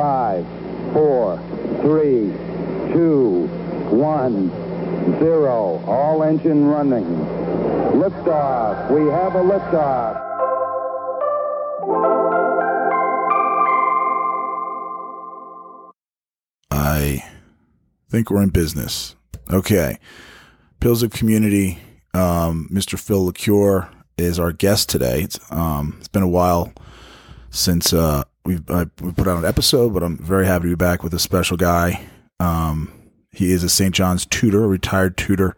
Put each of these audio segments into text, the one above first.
Five, four, three, two, one, zero. All engine running. Liftoff. We have a liftoff. I think we're in business. Okay. Pills of Community, um, Mr. Phil LeCuyer is our guest today. It's, um, it's been a while since uh, we've I, we put out an episode, but I'm very happy to be back with a special guy. Um, he is a St. John's tutor, a retired tutor,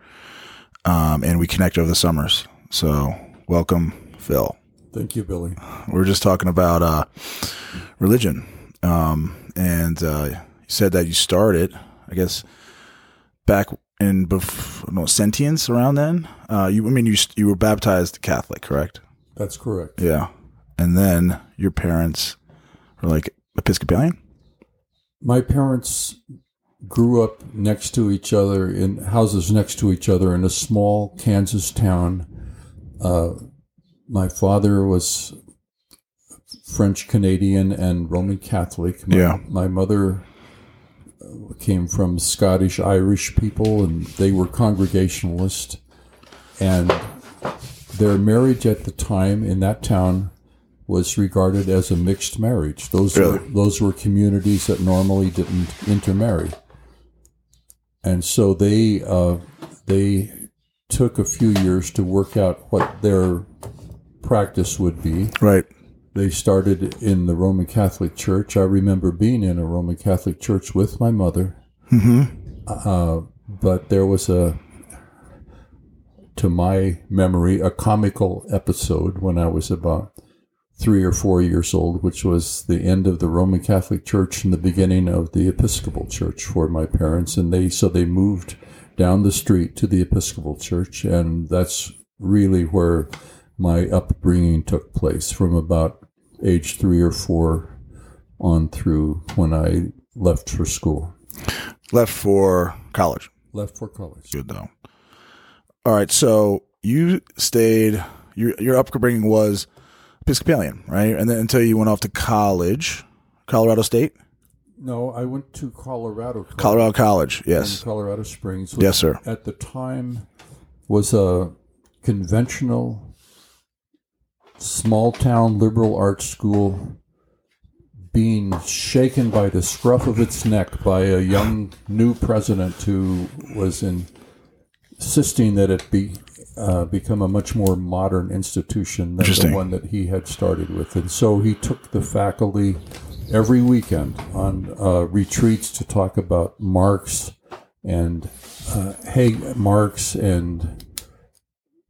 um, and we connect over the summers. So, welcome, Phil. Thank you, Billy. We were just talking about uh, religion, um, and uh, you said that you started, I guess, back in bef- no sentience around then. Uh, you, I mean, you you were baptized Catholic, correct? That's correct. Yeah, and then your parents like Episcopalian. My parents grew up next to each other in houses next to each other in a small Kansas town. Uh, my father was French Canadian and Roman Catholic. My, Yeah. My mother uh, came from Scottish Irish people, and they were Congregationalist. And their marriage at the time in that town was regarded as a mixed marriage. Those were those were communities that normally didn't intermarry, and so they uh, they took a few years to work out what their practice would be. Right. They started in the Roman Catholic Church. I remember being in a Roman Catholic church with my mother. Uh, but there was a, to my memory, a comical episode when I was about three or four years old, which was the end of the Roman Catholic Church and the beginning of the Episcopal Church for my parents. And they, so they moved down the street to the Episcopal Church. And that's really where my upbringing took place from about age three or four on through when I left for school, Left for college. left for college. Good though. All right, so you stayed. Your your upbringing was Episcopalian, right? And then until you went off to college, Colorado State, No, I went to Colorado. College Colorado College. Yes, Colorado Springs. yes, sir. At the time, was a conventional, small town liberal arts school being shaken by the scruff of its neck by a young new president who was insisting that it be uh, become a much more modern institution than the one that he had started with, and so he took the faculty every weekend on uh, retreats to talk about Marx and uh, Heg- Marx and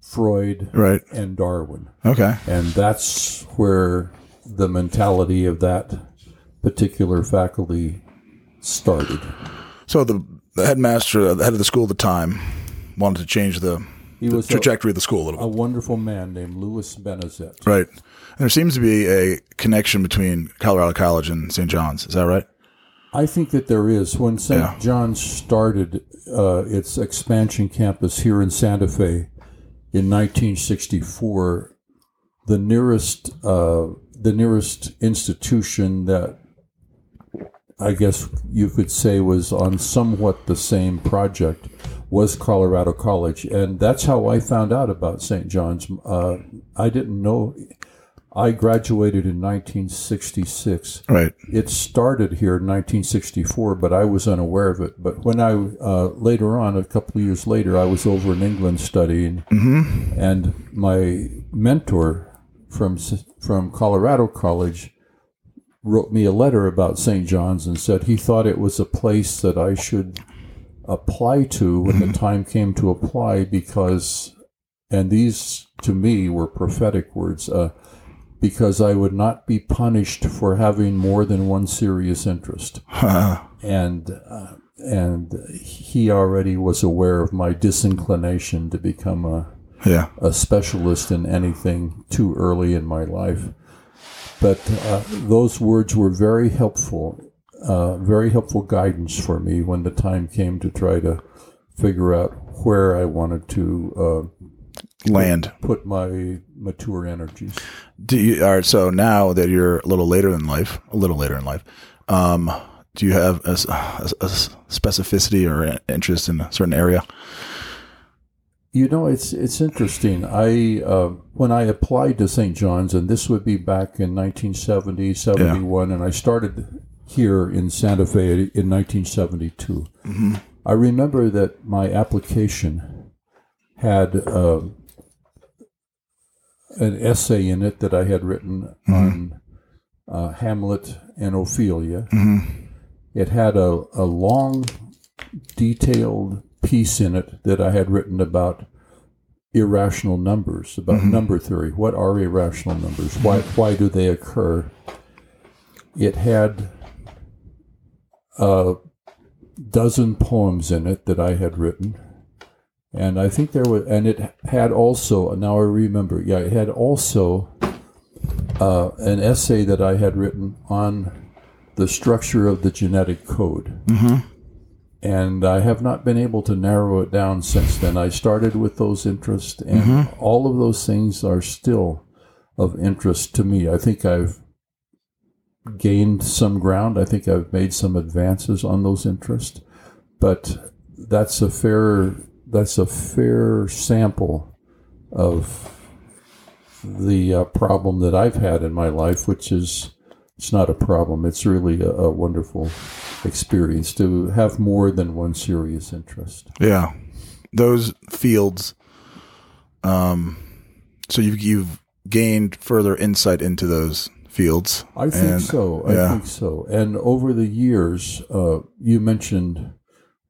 Freud Right. and Darwin. Okay. And that's where the mentality of that particular faculty started. So the, the headmaster, the head of the school at the time, wanted to change the, He the was a, trajectory of the school a little bit. a wonderful man named Louis Benezet. Right. And there seems to be a connection between Colorado College and St. John's. Is that right? I think that there is. When St. Yeah. John's started uh, its expansion campus here in Santa Fe in 1964, the nearest uh, the nearest institution that I guess you could say was on somewhat the same project was Colorado College, and that's how I found out about St. John's. Uh, I didn't know. I graduated in 1966 Right. it started here in 1964, but I was unaware of it. But when I uh, later on, a couple of years later, I was over in England studying, and my mentor from from Colorado College wrote me a letter about St. John's and said he thought it was a place that I should apply to when the time came to apply because, and these to me were prophetic words. Uh, because I would not be punished for having more than one serious interest. and uh, and he already was aware of my disinclination to become a, Yeah. a specialist in anything too early in my life. But uh, those words were very helpful, uh, very helpful guidance for me when the time came to try to figure out where I wanted to uh, Land. put my mature energies. Do you, all right. So now that you're a little later in life, a little later in life, Um, do you have a, a, a specificity or interest in a certain area? You know, it's it's interesting. I uh, when I applied to St. John's, and this would be back in 1970, 71, yeah. and I started here in Santa Fe in 1972. Mm-hmm. I remember that my application had uh, an essay in it that I had written mm-hmm. on uh, Hamlet and Ophelia. Mm-hmm. It had a, a long, detailed piece in it that I had written about irrational numbers, about mm-hmm. number theory. What are irrational numbers? Why why do they occur? It had a dozen poems in it that I had written. And I think there was, and it had also, now I remember, yeah, it had also uh, an essay that I had written on the structure of the genetic code. Mm-hmm and I have not been able to narrow it down since then. I started with those interests, and mm-hmm. all of those things are still of interest to me. I think I've gained some ground. I think I've made some advances on those interests, but that's a fair that's a fair sample of the uh, problem that I've had in my life, which is it's not a problem. It's really a, a wonderful experience to have more than one serious interest. Yeah, those fields. Um, so you've you've gained further insight into those fields. I think and, so. I yeah. think so. And over the years, uh, you mentioned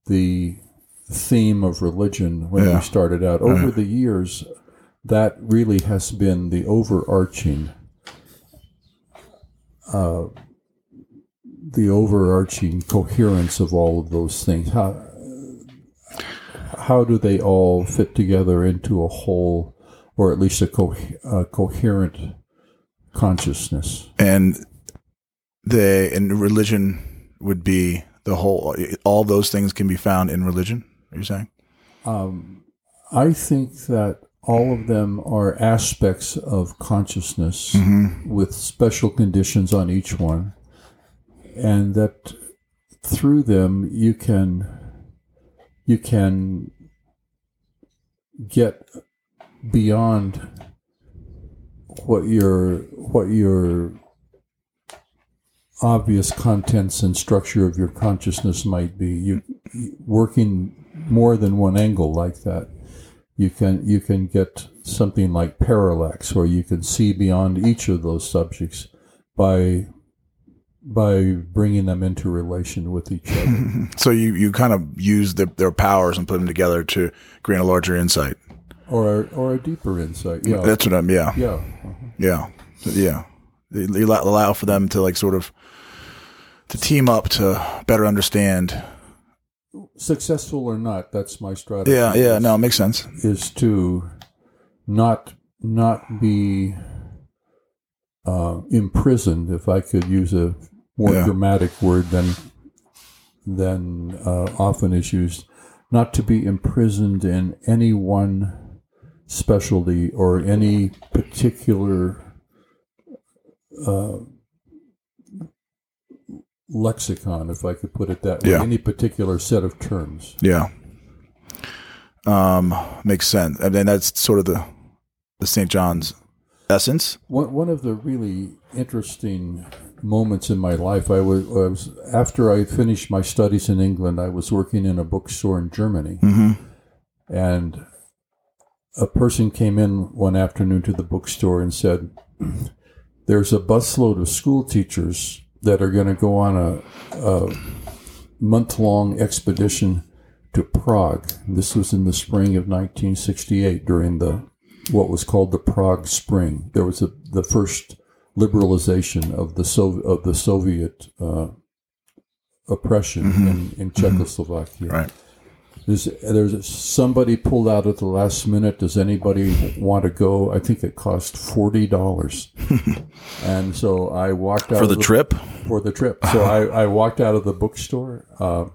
the theme of religion when yeah. we started out. Over the years, that really has been the overarching uh, the overarching coherence of all of those things. How how do they all fit together into a whole, or at least a, co- a coherent consciousness? And the and religion would be the whole. All those things can be found in religion. Are you saying? Um, I think that all of them are aspects of consciousness mm-hmm. with special conditions on each one and that through them you can you can get beyond what your what your obvious contents and structure of your consciousness might be you working more than one angle like that you can you can get something like parallax where you can see beyond each of those subjects by by bringing them into relation with each other. so you, you kind of use the, their powers and put them together to gain a larger insight, or or a deeper insight. Yeah, that's what I'm. Yeah, yeah, uh-huh. yeah, yeah. You allow for them to like sort of to team up to better understand. Successful or not, that's my strategy. Yeah, yeah, no, it makes sense. Is to not not be uh, imprisoned, if I could use a more yeah. dramatic word than than uh, often is used, not to be imprisoned in any one specialty or any particular uh, lexicon, if I could put it that way, yeah. any particular set of terms. Yeah. Um, makes sense. And then that's sort of the the St. John's essence. One, one of the really interesting moments in my life, I was, I was, after I finished my studies in England, I was working in a bookstore in Germany, mm-hmm. and a person came in one afternoon to the bookstore and said, "There's a busload of school teachers that are going to go on a, a month-long expedition." To Prague. This was in the spring of 1968 during the what was called the Prague Spring. There was a, the first liberalization of the Soviet, of the Soviet uh, oppression mm-hmm. in, in mm-hmm. Czechoslovakia. Mm-hmm. Right. There's, there's somebody pulled out at the last minute. Does anybody want to go? I think it cost forty dollars, and so I walked out for the, the, trip. For the trip, so I, I walked out of the bookstore, uh,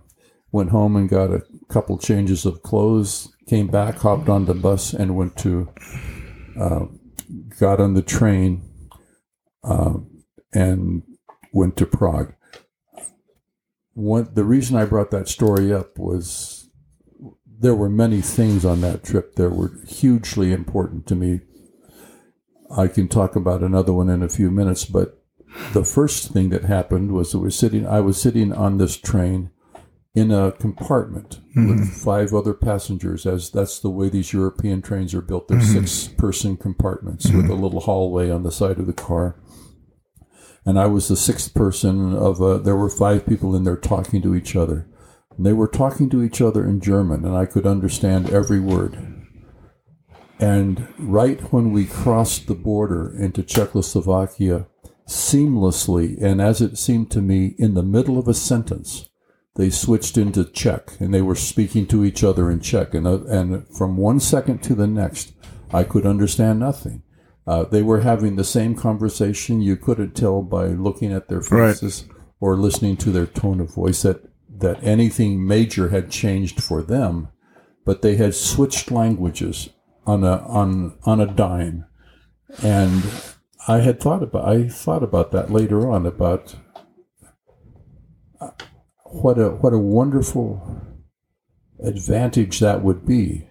went home and got a couple changes of clothes, came back, hopped on the bus, and went to, uh, got on the train, uh, and went to Prague. one the reason I brought that story up was there were many things on that trip that were hugely important to me. I can talk about another one in a few minutes, but the first thing that happened was that we're sitting I was sitting on this train in a compartment with mm-hmm. five other passengers as that's the way these European trains are built. They're mm-hmm. six person compartments mm-hmm. with a little hallway on the side of the car. And I was the sixth person of a, there were five people in there talking to each other. They were talking to each other in German and I could understand every word. And right when we crossed the border into Czechoslovakia, seamlessly, and as it seemed to me, in the middle of a sentence, they switched into Czech and they were speaking to each other in Czech. And, uh, and from one second to the next, I could understand nothing. Uh, they were having the same conversation. You couldn't tell by looking at their Right. faces or listening to their tone of voice that, that anything major had changed for them, but they had switched languages on a, on, on a dime. And I had thought about, I thought about that later on about uh, what a what a wonderful advantage that would be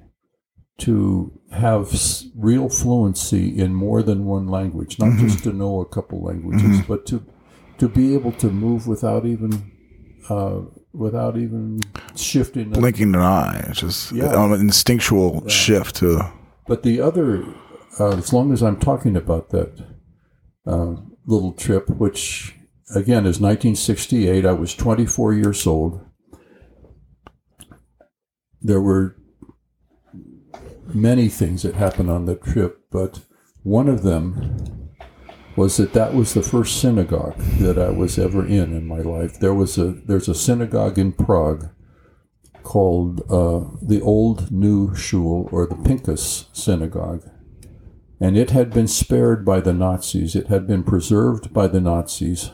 to have s- real fluency in more than one language, not mm-hmm. just to know a couple languages, mm-hmm. but to to be able to move without even uh, without even shifting. Blinking an eye. It's just Yeah. an instinctual shift to. But the other, uh, as long as I'm talking about that uh, little trip, which again is 1968, I was 24 years old. There were many things that happened on the trip, but one of them was that that was the first synagogue that I was ever in in my life. There was a there's a synagogue in Prague called uh, the Old New Shul or the Pinkas Synagogue. And it had been spared by the Nazis. It had been preserved by the Nazis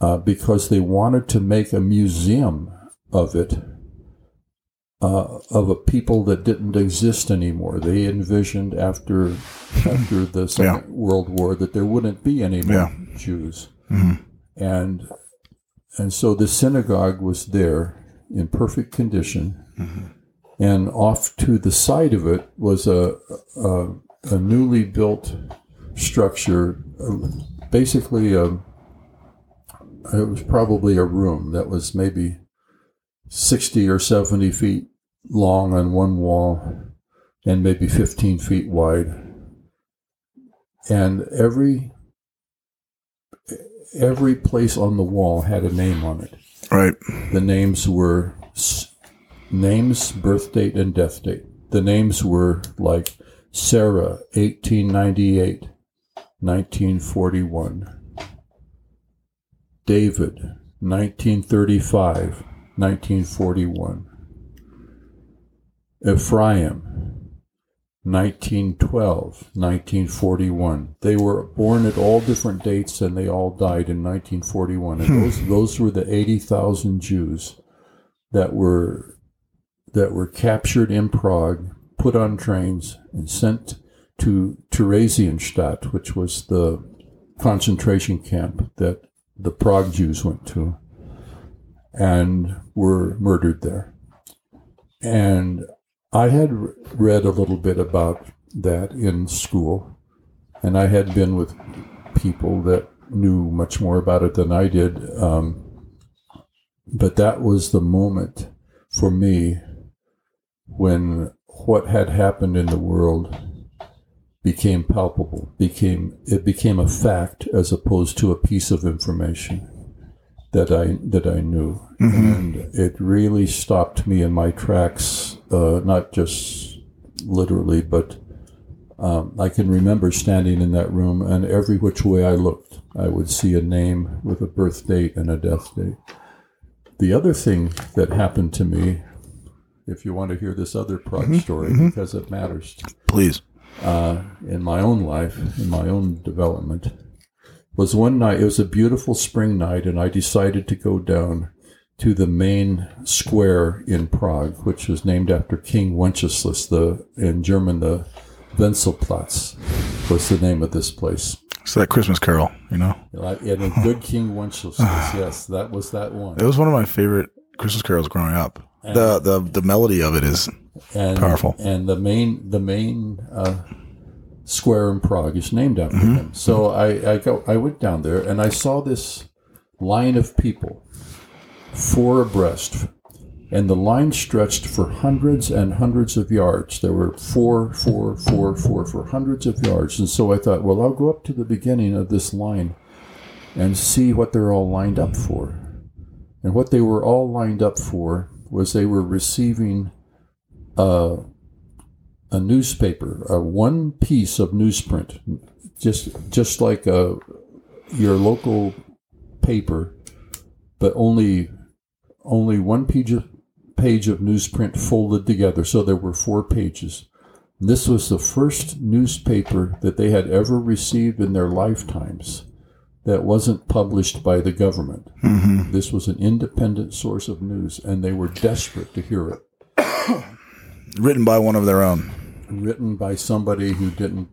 uh, because they wanted to make a museum of it, uh, of a people that didn't exist anymore. They envisioned after after the Second World War that there wouldn't be any more Yeah. Jews, and and so the synagogue was there in perfect condition. And off to the side of it was a, a, a newly built structure, uh, basically a, it was probably a room that was maybe 60 or 70 feet long on one wall and maybe 15 feet wide. And every every place on the wall had a name on it Right. the names were s- names, birth date, and death date. The names were like Sarah, 1898, 1941. David, 1935, 1941. Ephraim, 1912, 1941. They were born at all different dates and they all died in 1941. And hmm. those, those were the 80,000 Jews that were, that were captured in Prague, put on trains, and sent to Theresienstadt, which was the concentration camp that the Prague Jews went to, and were murdered there. And I had read a little bit about that in school, and I had been with people that knew much more about it than I did. Um, but that was the moment for me when what had happened in the world became palpable became it became a fact as opposed to a piece of information that I that I knew, and it really stopped me in my tracks. Uh, not just literally, but um, I can remember standing in that room, and every which way I looked, I would see a name with a birth date and a death date. The other thing that happened to me, if you want to hear this other Prague story, because it matters Please. uh, in my own life, in my own development, was one night. It was a beautiful spring night, and I decided to go down to the main square in Prague, which was named after King Wenceslas, the in German the Wenzelplatz, was the name of this place. It's that Christmas Carol, you know. And a good King Wenceslas. Yes, that was that one. It was one of my favorite Christmas carols growing up. The the the melody of it is and, Powerful. And the main the main uh, square in Prague is named after Mm-hmm. him. So I, I go I went down there and I saw this line of people, four abreast, and the line stretched for hundreds and hundreds of yards. There were four, four, four, four for hundreds of yards. And so I thought, well, I'll go up to the beginning of this line and see what they're all lined up for. And what they were all lined up for was they were receiving uh, a newspaper, uh, one piece of newsprint, just just like uh your local paper, but only only one page of, page of newsprint folded together. So there were four pages. This was the first newspaper that they had ever received in their lifetimes that wasn't published by the government. This was an independent source of news, and they were desperate to hear it written by one of their own. Written by somebody who didn't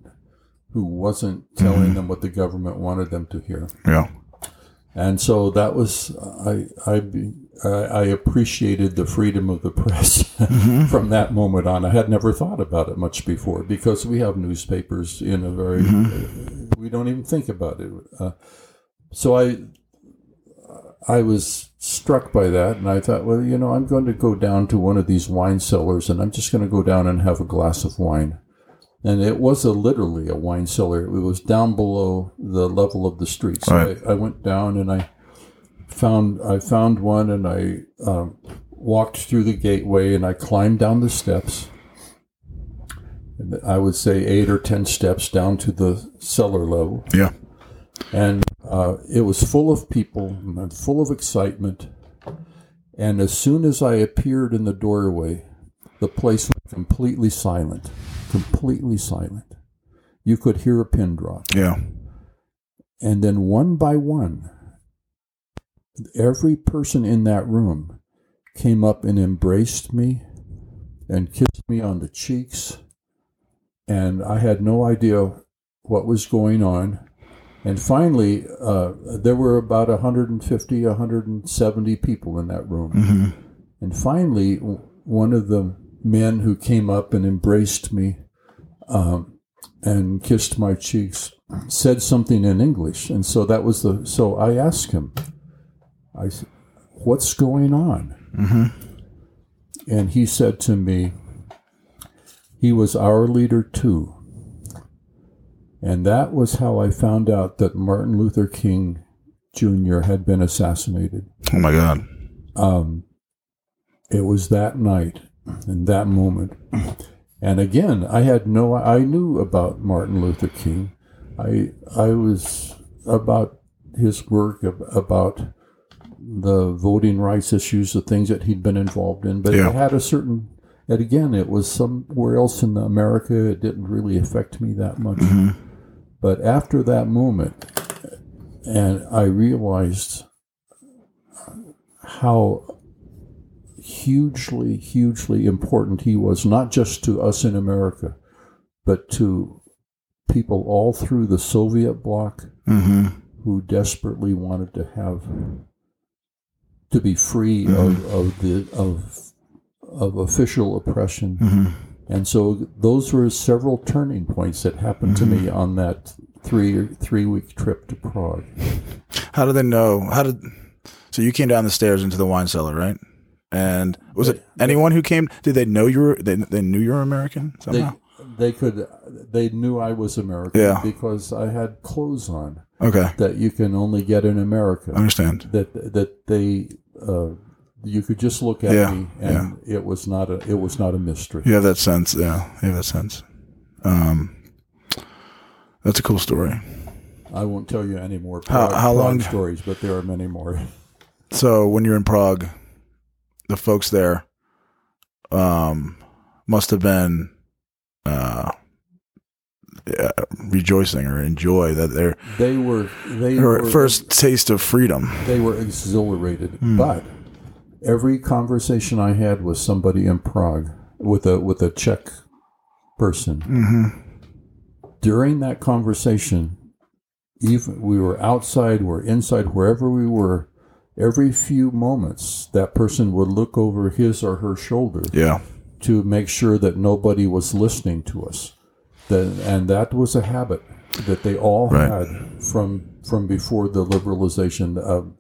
who wasn't telling them what the government wanted them to hear. Yeah. and so that was i i i, I appreciated the freedom of the press from that moment on. I had never thought about it much before because we have newspapers in a very uh, we don't even think about it. Uh, so i I was struck by that, and I thought, well, you know, I'm going to go down to one of these wine cellars, and I'm just going to go down and have a glass of wine. And it was a literally a wine cellar. It was down below the level of the street. So Right. I, I went down and I found I found one, and I um, walked through the gateway, and I climbed down the steps. I would say eight or ten steps down to the cellar level Yeah. And uh, it was full of people and full of excitement. And as soon as I appeared in the doorway, the place was completely silent, completely silent. You could hear a pin drop. Yeah. And then one by one, every person in that room came up and embraced me and kissed me on the cheeks. And I had no idea what was going on. And finally, uh, there were about 150, 170 people in that room. And finally, one of the men who came up and embraced me um, and kissed my cheeks said something in English. And so that was the. So I asked him, I said, What's going on? And he said to me, He was our leader too. And that was how I found out that Martin Luther King Jr. had been assassinated. Oh my God. Um, it was that night and that moment. And again, I had no, I knew about Martin Luther King. I, I was about his work, about the voting rights issues, the things that he'd been involved in, but Yeah. it had a certain, and again, it was somewhere else in America. It didn't really affect me that much. But after that moment, and I realized how hugely, hugely important he was, not just to us in America, but to people all through the Soviet bloc Mm-hmm. who desperately wanted to have to be free of, of the of of official oppression. And so those were several turning points that happened to me on that three three week trip to Prague. How did they know? How did? So you came down the stairs into the wine cellar, right? And was it anyone who came? Did they know you were? They, they knew you were American somehow. they could they knew I was American Yeah. because I had clothes on okay, that you can only get in America. understand. That that they uh, you could just look at Yeah, me and it was not a it was not a mystery. You have that sense. Yeah, you have that sense. Um, that's a cool story. I won't tell you any more How- Prague, how Prague long- stories, but there are many more. So when you're in Prague, the folks there um, must have been uh, yeah, rejoicing or enjoy that they're They were they their were first taste of freedom. they were exhilarated. Hmm. But every conversation I had with somebody in Prague with a with a Czech person, Mm-hmm. during that conversation, even we were outside, we're inside, wherever we were, every few moments that person would look over his or her shoulder Yeah. to make sure that nobody was listening to us. That, and that was a habit that they all Right. had from from before the liberalization. Uh,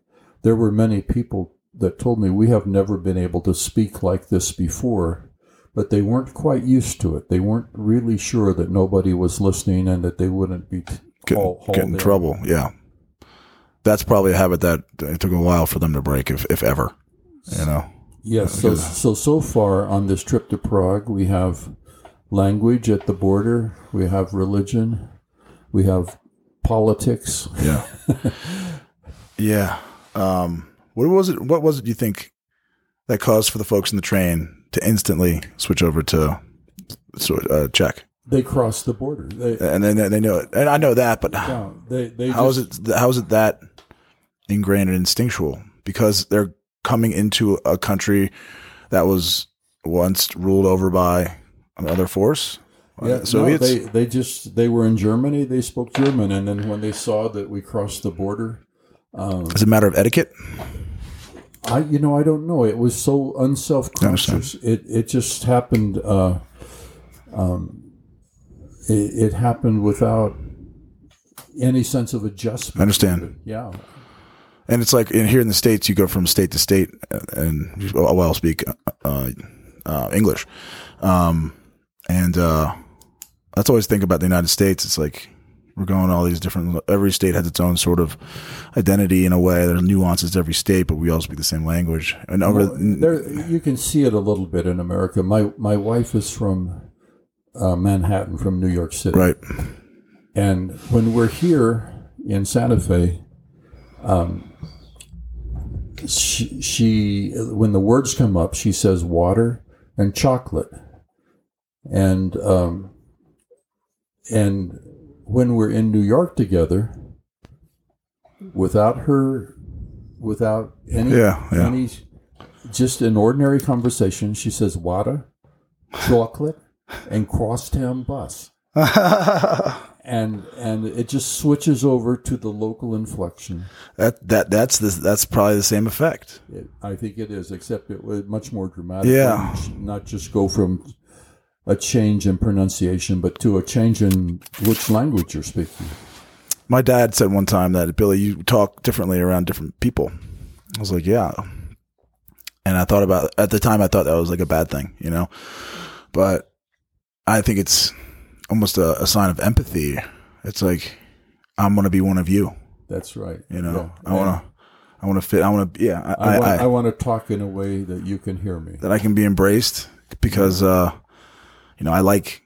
there were many people that told me we have never been able to speak like this before, but they weren't quite used to it. They weren't really sure that nobody was listening and that they wouldn't be t- Get, haul- get in in. trouble. Yeah. That's probably a habit that it took a while for them to break, if, if ever. You know? Yes. So, so so far on this trip to Prague, we have language at the border, we have religion, we have politics. Yeah. yeah. Um, what was it? What was it you think that caused for the folks in the train to instantly switch over to so, uh, Czech? They crossed the border. They, And then they know it. And I know that, but yeah, they, they how is just- it? How is it that ingrained and instinctual? Because they're coming into a country that was once ruled over by another force. Yeah, Uh, Soviets. No, they they just they were in Germany. They spoke German, and then when they saw that we crossed the border, It's a matter of etiquette. I you know I don't know. It was so unself conscious. It it just happened. Uh, um, it, it happened without any sense of adjustment. I understand. Yeah, And it's like in, here in the states, you go from state to state, and well, I'll speak uh, uh, English, um, and uh, that's always think about the United States. It's like we're going all these different. Every state has its own sort of identity in a way. There's nuances to every state, but we all speak the same language. And over, there you can see it a little bit in America. My my wife is from uh, Manhattan, from New York City. right, And when we're here in Santa Fe, um, she, she when the words come up, she says water and chocolate, and um, and when we're in New York together, without her, without any Yeah, yeah. any, just an ordinary conversation, she says water, chocolate, and crosstown bus and and it just switches over to the local inflection. that that that's the, that's probably the same effect. It, I think it is, except it was much more dramatic. Yeah. not just go from a change in pronunciation, but to a change in which language you're speaking. My dad said one time that Billy, you talk differently around different people. I was like, yeah. And I thought about at the time, I thought that was like a bad thing, you know. But I think it's almost a, a sign of empathy. It's like I'm gonna be one of you, That's right. you know. Yeah. I wanna, I wanna fit. I wanna, yeah. I, I, I, want, I, I want to talk in a way that you can hear me. that I can be embraced because, uh, you know, I like,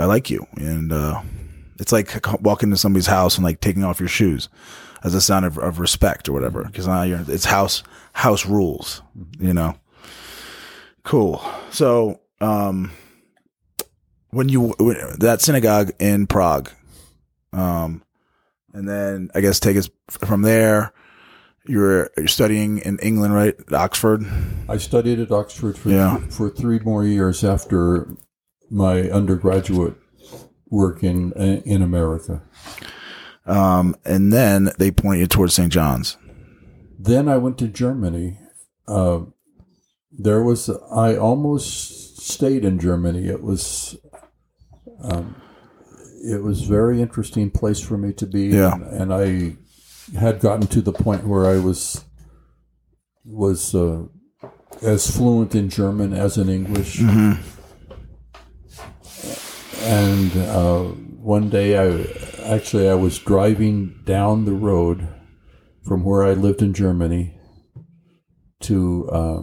I like you, and uh, it's like walking to somebody's house and like taking off your shoes as a sign of, of respect or whatever. Because now you're, it's house house rules, you know. Cool. So, um, when you that synagogue in Prague, um, and then I guess take us from there. You're, you're studying in England, right? At Oxford. I studied at Oxford for Yeah. for three more years after my undergraduate work in in America. Um, and then they point you towards St. John's. Then I went to Germany. Uh, there was I almost stayed in Germany. It was um, it was a very interesting place for me to be. Yeah. and, and I had gotten to the point where I was was uh, as fluent in German as in English. And uh, one day, I actually I was driving down the road from where I lived in Germany to uh,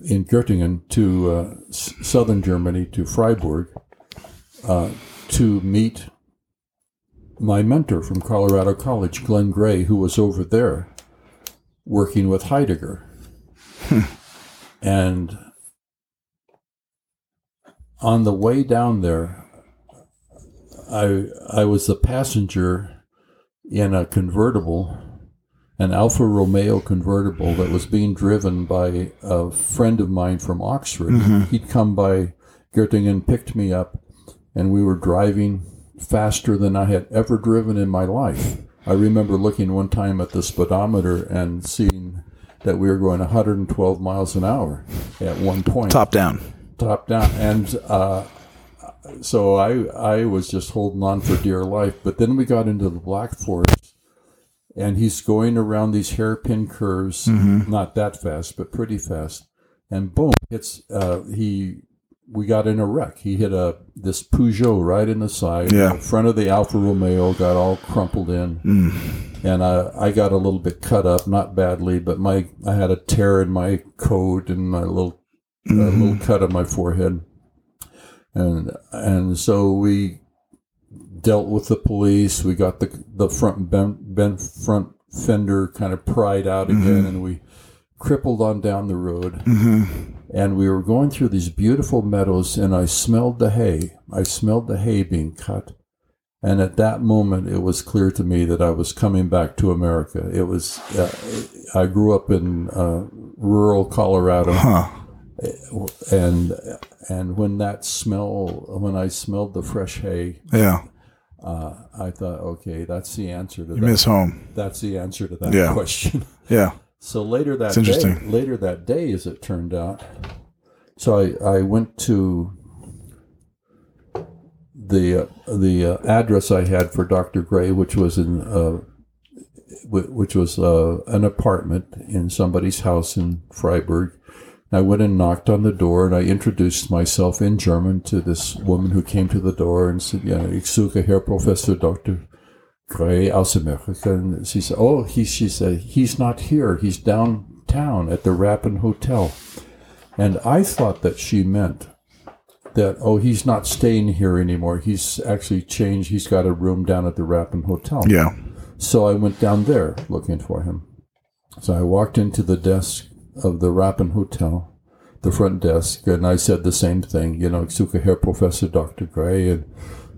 in Göttingen to uh, s- southern Germany to Freiburg uh, to meet my mentor from Colorado College, Glenn Gray, who was over there working with Heidegger. and on the way down there, I I was a passenger in a convertible, an Alfa Romeo convertible that was being driven by a friend of mine from Oxford. Mm-hmm. He'd come by Göttingen, picked me up, and we were driving faster than I had ever driven in my life. I remember looking one time at the speedometer and seeing that we were going 112 miles an hour at one point, Top down. Top down, and uh, so I I was just holding on for dear life. But then we got into the Black Forest, and he's going around these hairpin curves, not that fast, but pretty fast, and boom, it's uh, he. We got in a wreck. He hit a this Peugeot right in the side. Yeah. The front of the Alfa Romeo got all crumpled in, and I I got a little bit cut up, not badly, but my I had a tear in my coat and my little a little cut on my forehead, and and so we dealt with the police. We got the the front bent, bent front fender kind of pried out again, and we crippled on down the road. And we were going through these beautiful meadows, and I smelled the hay. I smelled the hay being cut. And at that moment, it was clear to me that I was coming back to America. It was, uh, I grew up in uh, rural Colorado Huh. And and when that smell when I smelled the fresh hay, Yeah. uh, I thought, okay, that's the answer to You that. miss home. That's the answer to that Yeah. question. Yeah. So later that day, later that day, as it turned out, so I I went to the uh, the uh, address I had for Dr. Gray, which was in uh, wh- which was uh, an apartment in somebody's house in Freiburg. I went and knocked on the door, and I introduced myself in German to this woman who came to the door and said, "Yeah, ich suche Herr Professor Dr. Gray aus Amerika." And she said, "Oh, he," she said, "he's not here. He's downtown at the Rappen Hotel." And I thought that she meant that, oh, he's not staying here anymore. He's actually changed. He's got a room down at the Rappen Hotel. Yeah. So I went down there looking for him. So I walked into the desk of the Rappen Hotel, the front desk, and I said the same thing, you know, suche Herr Professor Dr. Gray, and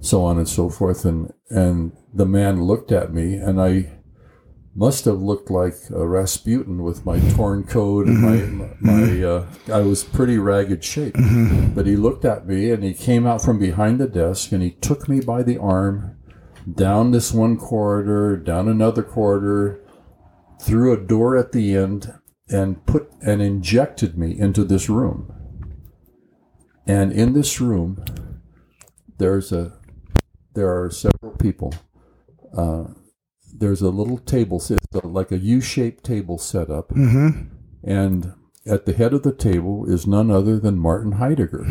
so on and so forth. And, and the man looked at me, and I must have looked like a Rasputin with my torn coat and my, mm-hmm. my mm-hmm. uh, I was pretty ragged shape. Mm-hmm. But he looked at me, and he came out from behind the desk, and he took me by the arm, down this one corridor, down another corridor, through a door at the end, and put and injected me into this room. And in this room, there's a there are several people. Uh, there's a little table, it's like a U-shaped table set up, and at the head of the table is none other than Martin Heidegger.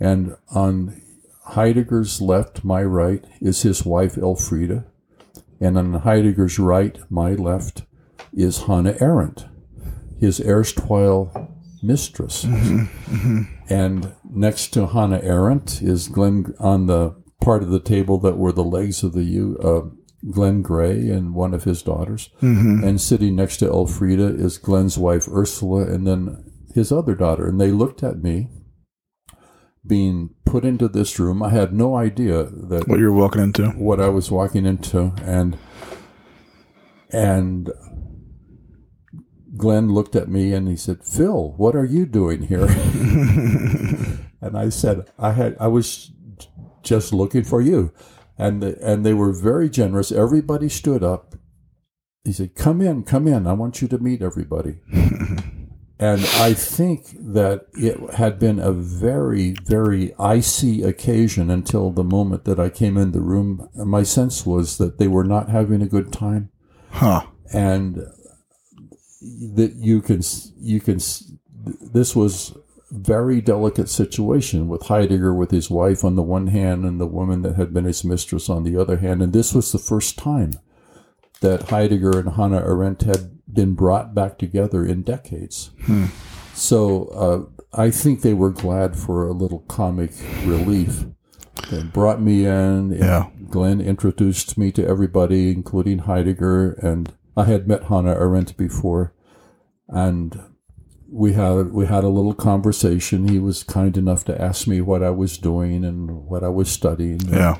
And on Heidegger's left, my right, is his wife Elfriede. And on Heidegger's right, my left, is Hannah Arendt, his erstwhile mistress. Mm-hmm, mm-hmm. And next to Hannah Arendt is Glenn on the part of the table that were the legs of the U, uh, Glenn Gray and one of his daughters. Mm-hmm. And sitting next to Elfriede is Glenn's wife Ursula and then his other daughter. And they looked at me being put into this room. I had no idea that What you're walking into. what I was walking into, and and Glenn looked at me and he said, "Phil, what are you doing here?" and I said, "I had I was just looking for you," and the, and they were very generous. Everybody stood up. He said, "Come in, come in. I want you to meet everybody." And I think that it had been a very, very icy occasion until the moment that I came in the room. My sense was that they were not having a good time, Huh. and that you can, you can. This was very delicate situation with Heidegger with his wife on the one hand and the woman that had been his mistress on the other hand, and this was the first time that Heidegger and Hannah Arendt had been brought back together in decades. So uh, I think they were glad for a little comic relief. They brought me in. Yeah. Glenn introduced me to everybody, including Heidegger, and I had met Hannah Arendt before, and we had we had a little conversation. He was kind enough to ask me what I was doing and what I was studying. Yeah.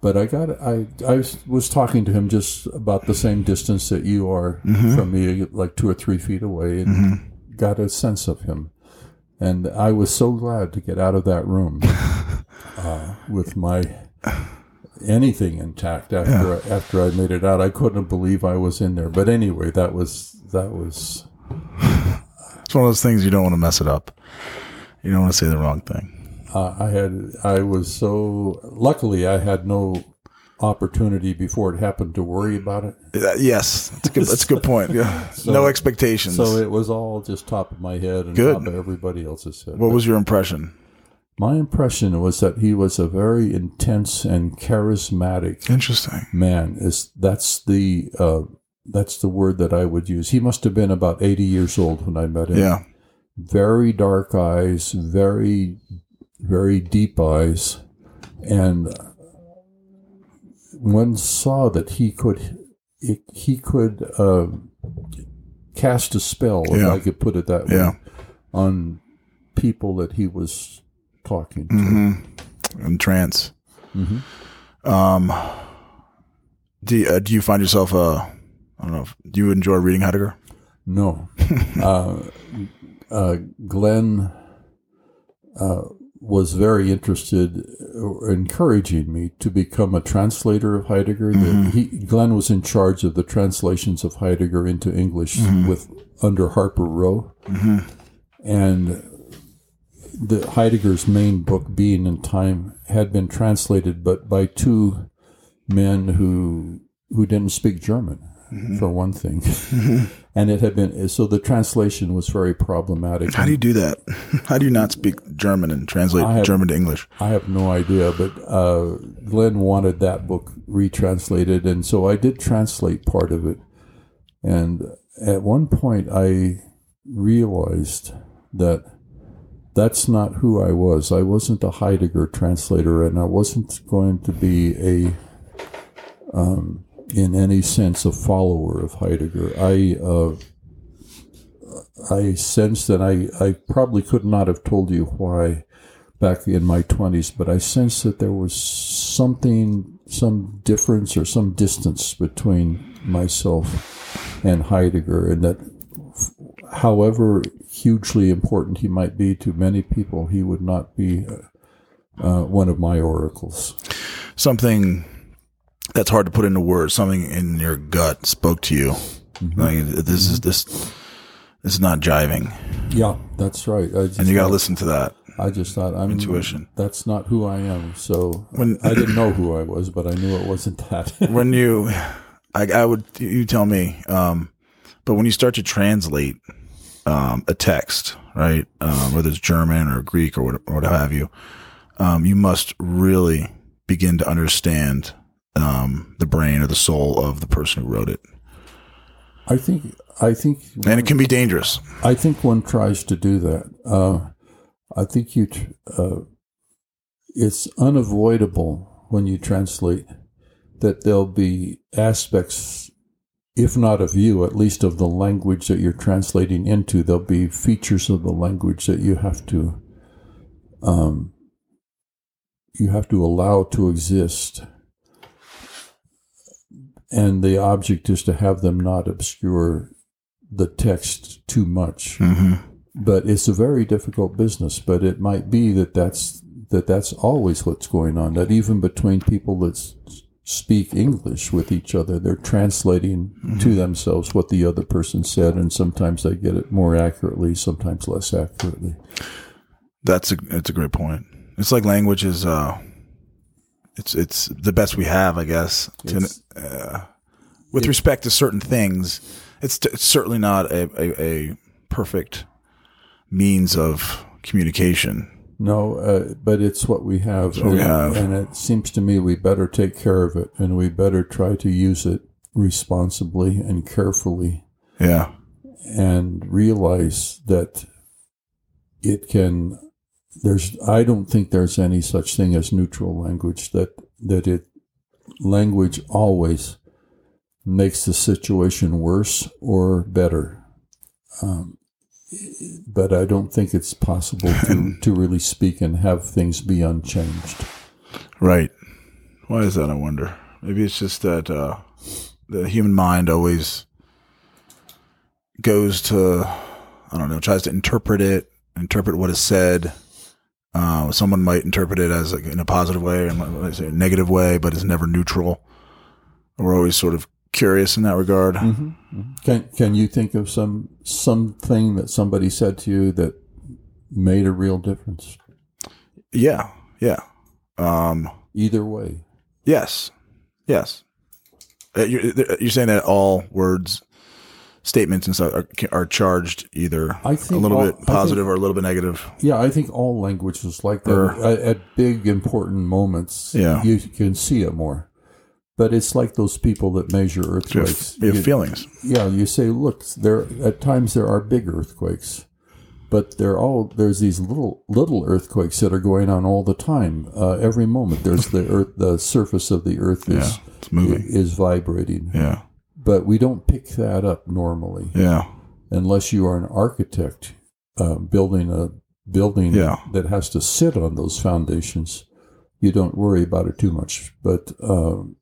But I got I I was- talking to him just about the same distance that you are from me, like two or three feet away, and got a sense of him. And I was so glad to get out of that room. uh, with my anything intact after after I made it out. I couldn't believe I was in there. But anyway, that was that was It's one of those things you don't want to mess it up. You don't want to say the wrong thing. uh, I had I was so luckily I had no opportunity before it happened to worry about it. Uh, yes, that's a good, that's a good point. Yeah. no expectations. So it was all just top of my head and Good. top of everybody else's head. what was your impression? My impression was that he was a very intense and charismatic Interesting. man. Is that's the uh, that's the word that I would use. He must have been about eighty years old when I met him. Yeah. Very dark eyes, very very deep eyes, and one saw that he could he could uh, cast a spell, if I could put it that way, Yeah. on people that he was talking to. Mm-hmm. In trance. Mm-hmm. Um, do uh, do you find yourself uh, I don't know. if- Do you enjoy reading Heidegger? No. uh, uh, Glenn uh, was very interested, encouraging me to become a translator of Heidegger. The, he, Glenn was in charge of the translations of Heidegger into English with under Harper Row, and the Heidegger's main book, Being and Time, had been translated, but by two men who who didn't speak German, for one thing, and it had been so the translation was very problematic. How do you do that? How do you not speak German and translate have- German to English? I have no idea, but uh, Glenn wanted that book retranslated, and so I did translate part of it. And at one point, I realized that that's not who I was. I wasn't a Heidegger translator, and I wasn't going to be a, um, in any sense, a follower of Heidegger. I uh, I sensed that I, I probably could not have told you why back in my 20s, but I sense that there was something, some difference or some distance between myself and Heidegger, and that however hugely important he might be to many people, he would not be uh, one of my oracles. Something that's hard to put into words. Something in your gut spoke to you. Like this is this. This is not jiving, Yeah, that's right. I just and you got to listen to that. I just thought I'm Intuition. That's not who I am. So When- I didn't know who I was, but I knew it wasn't that. when you I, I would you tell me um but when you start to translate um a text right um whether it's german or greek or what, or what have you um you must really begin to understand um the brain or the soul of the person who wrote it I think I think and it can be dangerous I think one tries to do that. Uh, I think you tr- uh, it's unavoidable when you translate that there'll be aspects, if not of you, at least of the language that you're translating into. There'll be features of the language that you have to um, you have to allow to exist. And the object is to have them not obscure the text too much. mm-hmm. But it's a very difficult business. But it might be that that's that that's always what's going on. That even between people that speak English with each other, they're translating to themselves what the other person said, and sometimes they get it more accurately, sometimes less accurately. that's a that's a great point it's like language is uh it's it's the best we have i guess to, uh, with respect to certain things it's, t- it's certainly not a, a, a perfect means of communication No, uh, but it's what we have. what we and, have. and it seems to me we better take care of it, and we better try to use it responsibly and carefully. yeah and realize that it can there's I don't think there's any such thing as neutral language that that it language always makes the situation worse or better. Um, but I don't think it's possible to, to really speak and have things be unchanged. right. Why is that i wonder? Maybe it's just that uh the human mind always goes to i don't know tries to interpret it interpret what is said Uh, someone might interpret it as like in a positive way and like, say a negative way, but it's never neutral. We're always sort of curious in that regard. Can can you think of some something that somebody said to you that made a real difference? Yeah, yeah, um, Either way. yes, yes. Uh, You're, you're saying that all words, statements, and stuff are, are charged either I a think little all- bit I think- positive or a little bit negative. Yeah, I think all language is like that. Or- at, at big important moments, Yeah. you can see it more. But it's like those people that measure You have, earthquakes. you have You- feelings. yeah, you say, look, there at times there are big earthquakes, but they're all there's these little little earthquakes that are going on all the time. Uh, every moment, there's the earth, the surface of the earth is Yeah, moving. is vibrating. Yeah, But we don't pick that up normally yeah, unless you are an architect uh, building a building Yeah. that has to sit on those foundations. You don't worry about it too much, but. Um,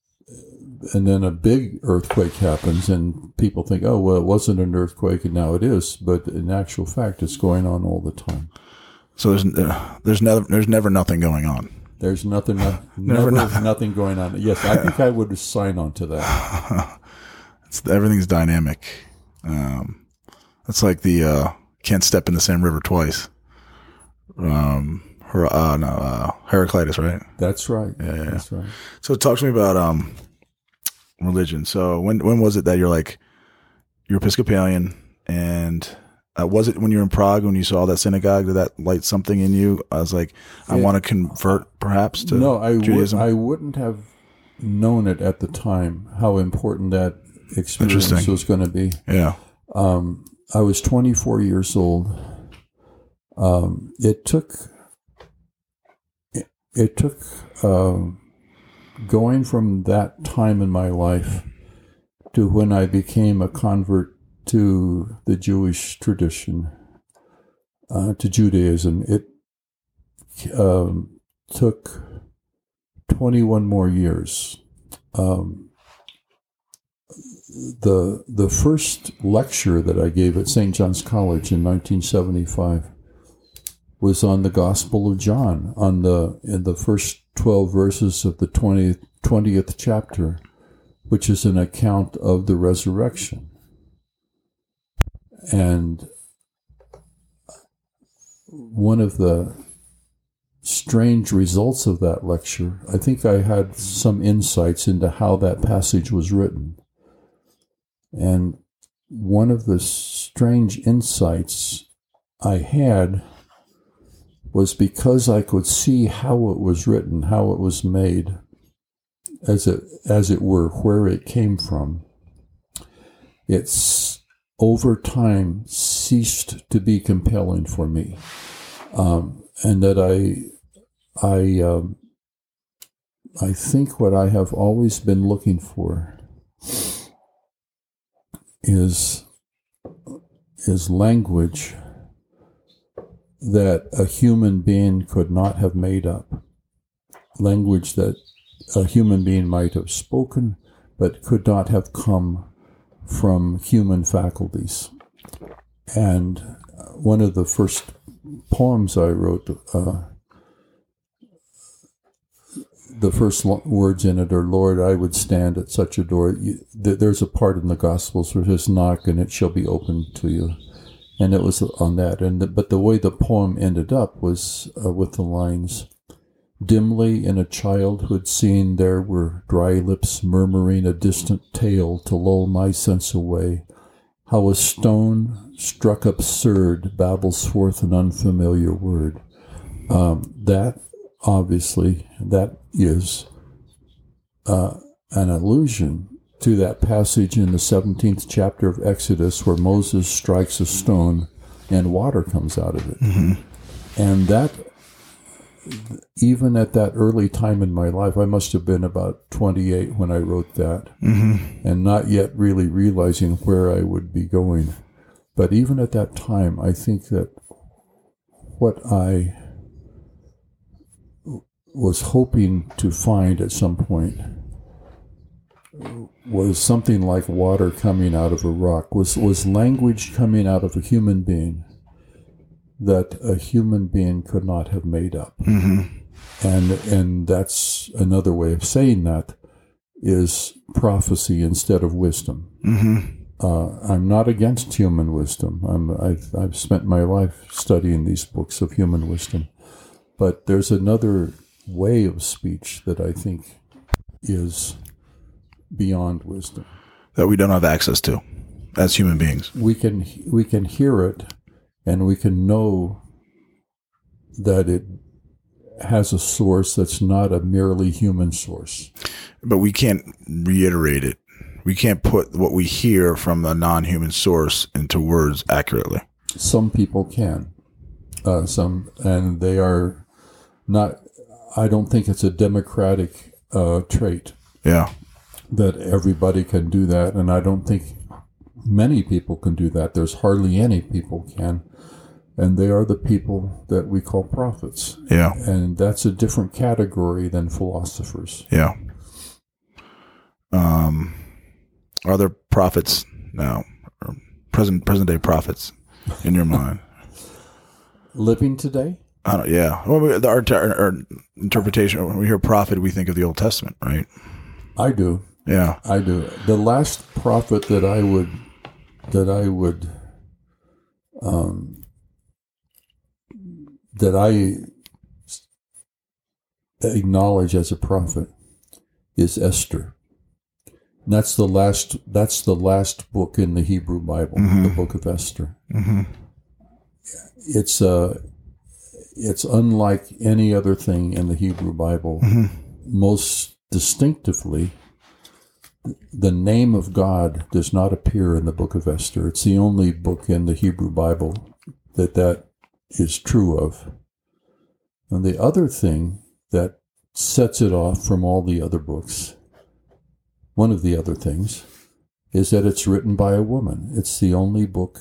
and then a big earthquake happens, and people think, "Oh, well, it wasn't an earthquake, and now it is." But in actual fact, it's going on all the time. So there's uh, there's never there's never nothing going on. There's nothing, no, Never never, nothing going on. Yes, I think I would sign on to that. It's everything's dynamic. Um, it's like the uh, can't step in the same river twice. Um, her, uh, no, uh, Heraclitus, right? That's right. yeah. That's right. So talk to me about um religion. So when when was it that you're like you're Episcopalian and uh, was it when you were in Prague when you saw that synagogue? Did that light something in you? I was like, I Yeah. want to convert, perhaps to no, I would, Judaism. I wouldn't have known it at the time how important that experience was going to be. yeah, Um, I was 24 years old. Um, it took it, it took um, going from that time in my life to when I became a convert to the Jewish tradition, uh, to Judaism. It um, took 21 more years. Um, the the first lecture that I gave at St. John's College in 1975 was on the Gospel of John, on the in the first 12 verses of the 20th, 20th chapter, which is an account of the resurrection. And one of the strange results of that lecture, I think I had some insights into how that passage was written. And one of the strange insights I had was because I could see how it was written, how it was made, as it as it were, where it came from. It's over time ceased to be compelling for me, um, and that I I um, I think what I have always been looking for is is language that a human being could not have made up. Language that a human being might have spoken, but could not have come from human faculties. And one of the first poems I wrote, uh, the first words in it are, Lord, I would stand at such a door. There's a part in the Gospels where it says, knock and it shall be opened to you. And it was on that. And the, But the way the poem ended up was uh, with the lines, Dimly in a childhood scene there were dry lips murmuring a distant tale to lull my sense away. How a stone struck absurd babbles forth an unfamiliar word. Um, that obviously that is uh, an allusion to that passage in the 17th chapter of Exodus where Moses strikes a stone and water comes out of it. And that, even at that early time in my life, I must have been about 28 when I wrote that, and not yet really realizing where I would be going. But even at that time, I think that what I was hoping to find at some point was something like water coming out of a rock was was language coming out of a human being that a human being could not have made up. Mm-hmm. And and that's another way of saying that is prophecy instead of wisdom. Mm-hmm. Uh, I'm not against human wisdom. I'm, I've, I've spent my life studying these books of human wisdom. But there's another way of speech that I think is beyond wisdom. That we don't have access to as human beings. We can we can hear it, and we can know that it has a source that's not a merely human source. But we can't reiterate it. We can't put what we hear from a non-human source into words accurately. Some people can, uh, some, and they are not. I don't think it's a democratic uh, trait Yeah. that everybody can do that, and I don't think many people can do that. There's hardly any people can, and they are the people that we call prophets, Yeah. and that's a different category than philosophers. Yeah. Um, are there prophets now, or present present day prophets in your mind? Living today, I don't, yeah. Well, we- our, our, our interpretation when we hear prophet, we think of the Old Testament, right? I do. Yeah. I do. The last prophet that I would that I would um, that I acknowledge as a prophet is Esther. And that's the last. That's the last book in the Hebrew Bible, the Book of Esther. Mm-hmm. It's uh, it's unlike any other thing in the Hebrew Bible. Mm-hmm. Most distinctively, the name of God does not appear in the book of Esther. It's the only book in the Hebrew Bible that that is true of. And the other thing that sets it off from all the other books, one of the other things, is that it's written by a woman. It's the only book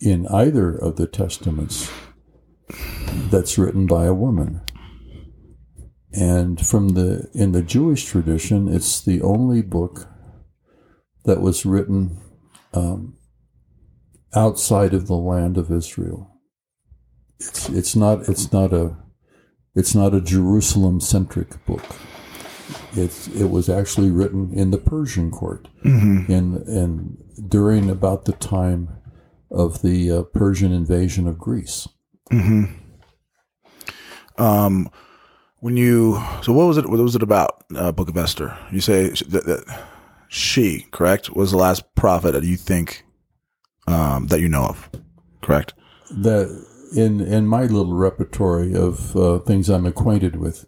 in either of the testaments that's written by a woman. And from the in the Jewish tradition, it's the only book that was written um, outside of the land of Israel. It's it's not it's not a it's not a Jerusalem centric book. It's it was actually written in the Persian court Mm-hmm. in in during about the time of the uh, Persian invasion of Greece. Mm-hmm. Um, when you so what was it? What was it about? Uh, Book of Esther. You say that, that she correct was the last prophet that you think um, that you know of, correct? that in in my little repertory of uh, things I'm acquainted with,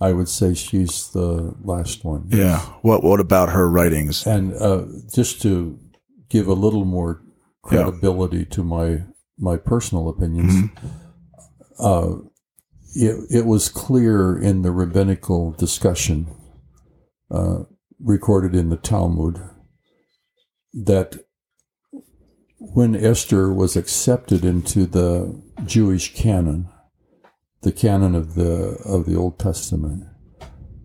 I would say she's the last one. Yeah. What What about her writings? And uh, just to give a little more credibility to my my personal opinions, uh, it it was clear in the rabbinical discussion uh, recorded in the Talmud that when Esther was accepted into the Jewish canon, the canon of the of the Old Testament,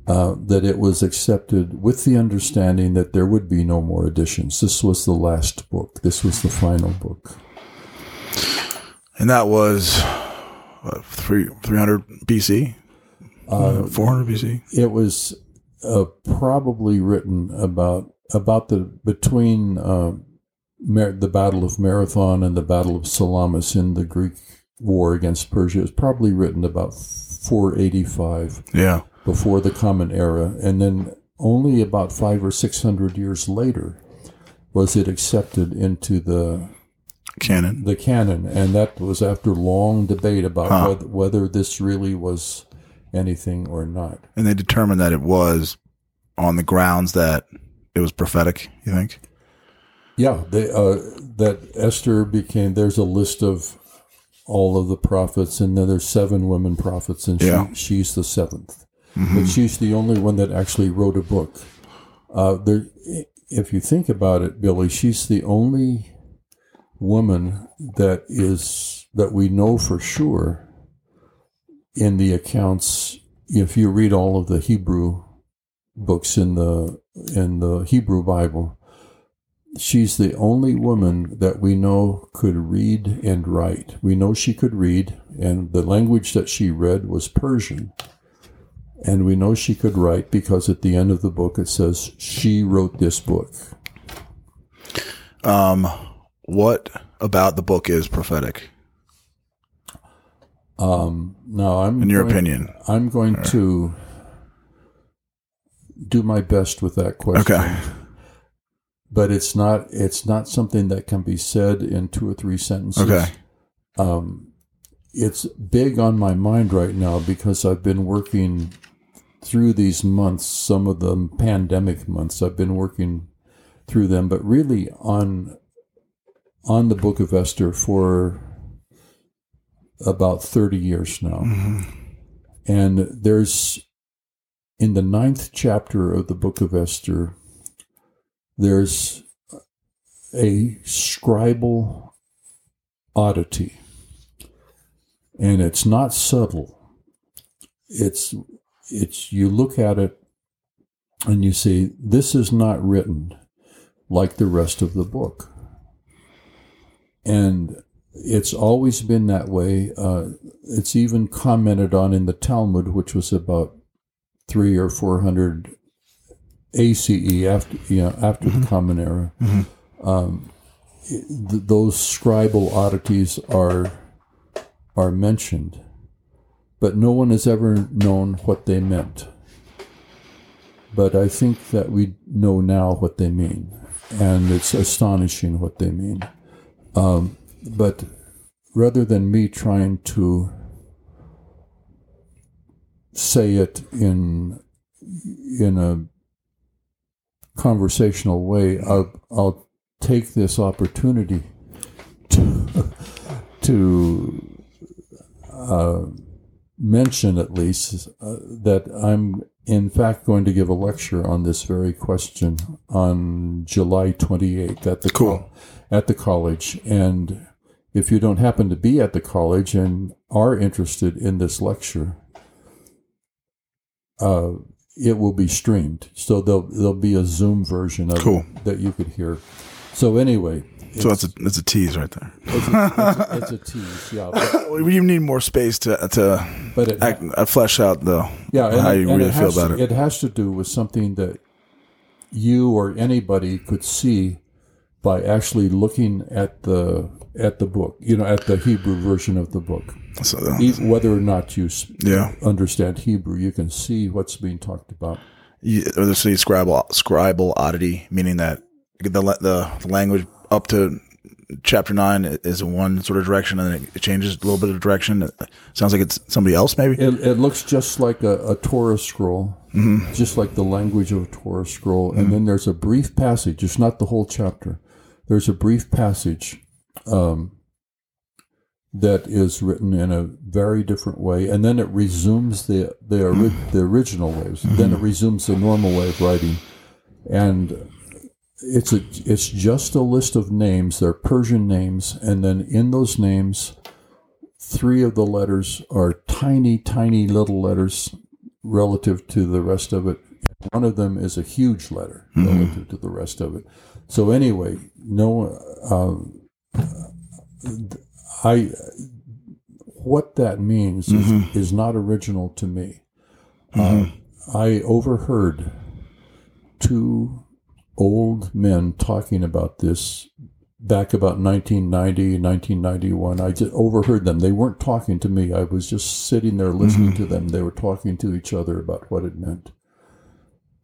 uh, that it was accepted with the understanding that there would be no more additions. This was the last book. This was the final book. And that was what, three three hundred BC, Uh, four hundred BC. it was uh, probably written about about the between uh, Mar- the Battle of Marathon and the Battle of Salamis in the Greek war against Persia. It was probably written about 485 Yeah. before the Common Era, and then only about five or six hundred years later was it accepted into the Canon. the canon, and that was after long debate about Huh. whether, whether this really was anything or not. And they determined that it was on the grounds that it was prophetic. You think? Yeah, they, uh, that Esther became. There's a list of all of the prophets, and then there's seven women prophets, and Yeah. she's the 7th But she's the only one that actually wrote a book. Uh, there, if you think about it, Billy, she's the only woman that is that we know for sure in the accounts. If you read all of the Hebrew books in the in the Hebrew Bible, she's the only woman that we know could read and write. We know she could read, and the language that she read was Persian. And we know she could write because at the end of the book it says she wrote this book. Um, what about the book is prophetic? Um, now I'm In your going- opinion? I'm going to do my best with that question. Okay. But it's not it's not something that can be said in two or three sentences. Okay. Um, it's big on my mind right now because I've been working through these months, some of them pandemic months. I've been working through them, but really on on the Book of Esther for about thirty years now. Mm-hmm. And there's in the ninth chapter of the book of Esther, there's a scribal oddity. And it's not subtle. It's it's you look at it and you see this is not written like the rest of the book. And it's always been that way. Uh, it's even commented on in the Talmud, which was about three or four hundred ACE after you know after the Common Era. Um, th- those scribal oddities are are mentioned, but no one has ever known what they meant. But I think that we know now what they mean, and it's astonishing what they mean. Um, but rather than me trying to say it in in a conversational way, I'll, I'll take this opportunity to to uh, mention at least uh, that I'm in fact going to give a lecture on this very question on July 28th at the Cool. At the college and if you don't happen to be at the college and are interested in this lecture uh, it will be streamed so there'll, there'll be a zoom version of Cool. it that you could hear so anyway So that's a that's a tease right there. it's a, it's a, it's a tease yeah but, We need more space to to but it, act, uh, flesh out the yeah how it- you really feel about to, it. it has to do with something that you or anybody could see by actually looking at the at the book you know at the hebrew version of the book So, uh, E- whether or not you yeah, understand hebrew you can see what's being talked about you, or the say scribal scribal oddity, meaning that the the, the language up to chapter nine is in one sort of direction, and then it changes a little bit of direction. It sounds like it's somebody else, maybe. It, it looks just like a, a Torah scroll, just like the language of a Torah scroll. And then there's a brief passage. It's not the whole chapter. There's a brief passage um, that is written in a very different way, and then it resumes the the, ori- the original ways. Then it resumes the normal way of writing, and it's a it's just a list of names. They're Persian names, and then in those names three of the letters are tiny, tiny little letters relative to the rest of it. One of them is a huge letter relative to the rest of it. So anyway, no, uh, I what that means is, is not original to me. Uh, I overheard two old men talking about this back about 1990, 1991. I just overheard them. They weren't talking to me. I was just sitting there listening to them. They were talking to each other about what it meant.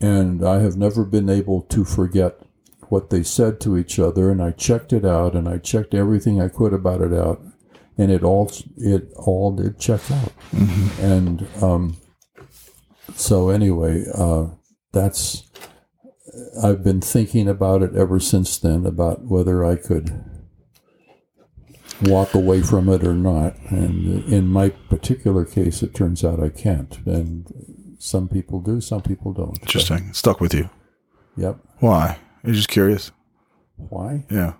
And I have never been able to forget what they said to each other. And I checked it out and I checked everything I could about it out. And it all, it all did check out. And, um, so anyway, uh, that's, I've been thinking about it ever since then about whether I could walk away from it or not. And in my particular case, it turns out I can't. And some people do, some people don't. Interesting. Stuck with you. Yep. Why? You're just curious. Why? Yeah,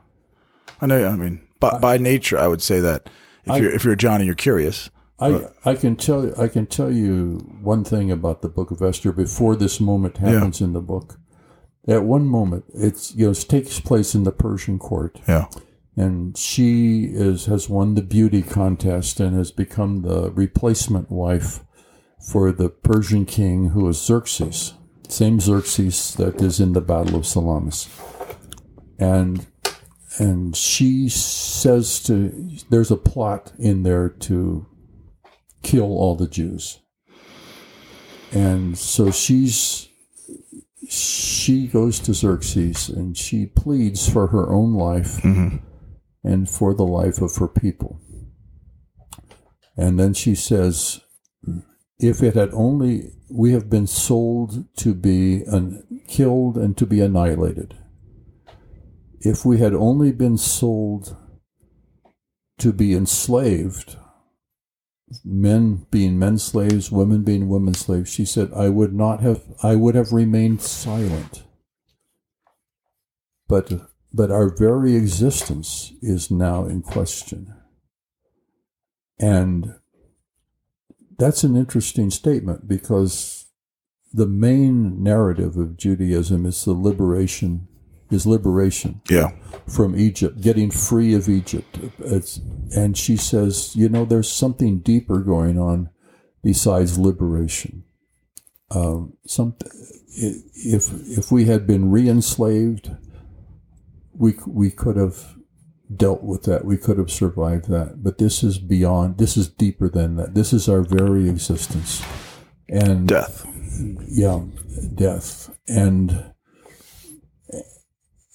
I know. I mean, by, by nature, I would say that if I- you're if you're a Johnny, you're curious. I, I can tell I can tell you one thing about the Book of Esther before this moment happens in the book. at one moment, it's you know it takes place in the Persian court, Yeah. and she is has won the beauty contest and has become the replacement wife for the Persian king who is Xerxes, same Xerxes that is in the Battle of Salamis, and and she says to there's a plot in there to kill all the Jews, and so she's she goes to Xerxes and she pleads for her own life mm-hmm. and for the life of her people. And then she says, if it had only, we have been sold to be an, killed and to be annihilated. If we had only been sold to be enslaved, men being men slaves, women being women slaves, she said, I would not have, I would have remained silent. But, but our very existence is now in question. And that's an interesting statement because the main narrative of Judaism is the liberation, is liberation Yeah. from Egypt, getting free of Egypt. It's, and she says, you know, there's something deeper going on besides liberation. Um, some, if if we had been re-enslaved, we we could have dealt with that. We could have survived that. But this is beyond. This is deeper than that. This is our very existence. And Death. yeah, death and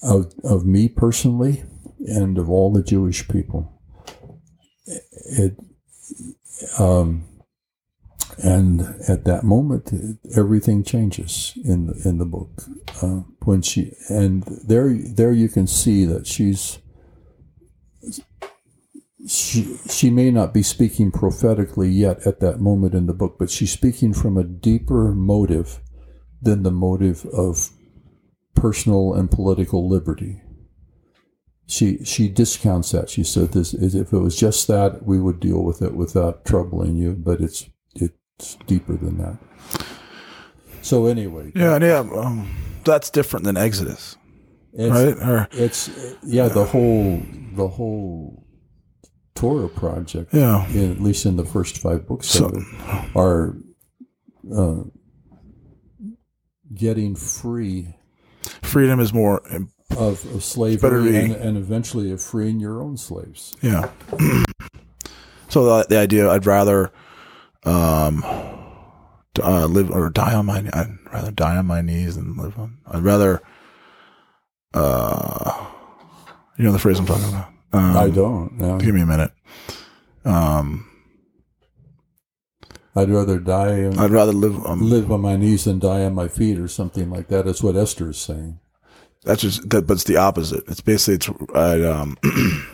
of of me personally and of all the Jewish people. It um and at that moment everything changes in the, in the book uh, when she and there there you can see that she's she she may not be speaking prophetically yet at that moment in the book but she's speaking from a deeper motive than the motive of personal and political liberty. She she discounts that. She said, "This is if it was just that, we would deal with it without troubling you." But it's it's deeper than that. So anyway, Yeah. and Yeah. Um, that's different than Exodus, it's, right? Or it's yeah the whole the whole Torah project. yeah. in- at least in the first five books So- of it, are uh, getting free Freedom is more. of, of slavery and, and eventually of freeing your own slaves. Yeah. so the, the idea, I'd rather um, uh, live or die on my. I'd rather die on my knees than live on. I'd rather. Uh, you know the phrase I'm talking about. Um, I don't. No. Give me a minute. Um, I'd rather die and I'd rather live. Um, live on my knees than die on my feet, or something like that. That's what Esther is saying. That's just that, but it's the opposite. It's basically it's I'd um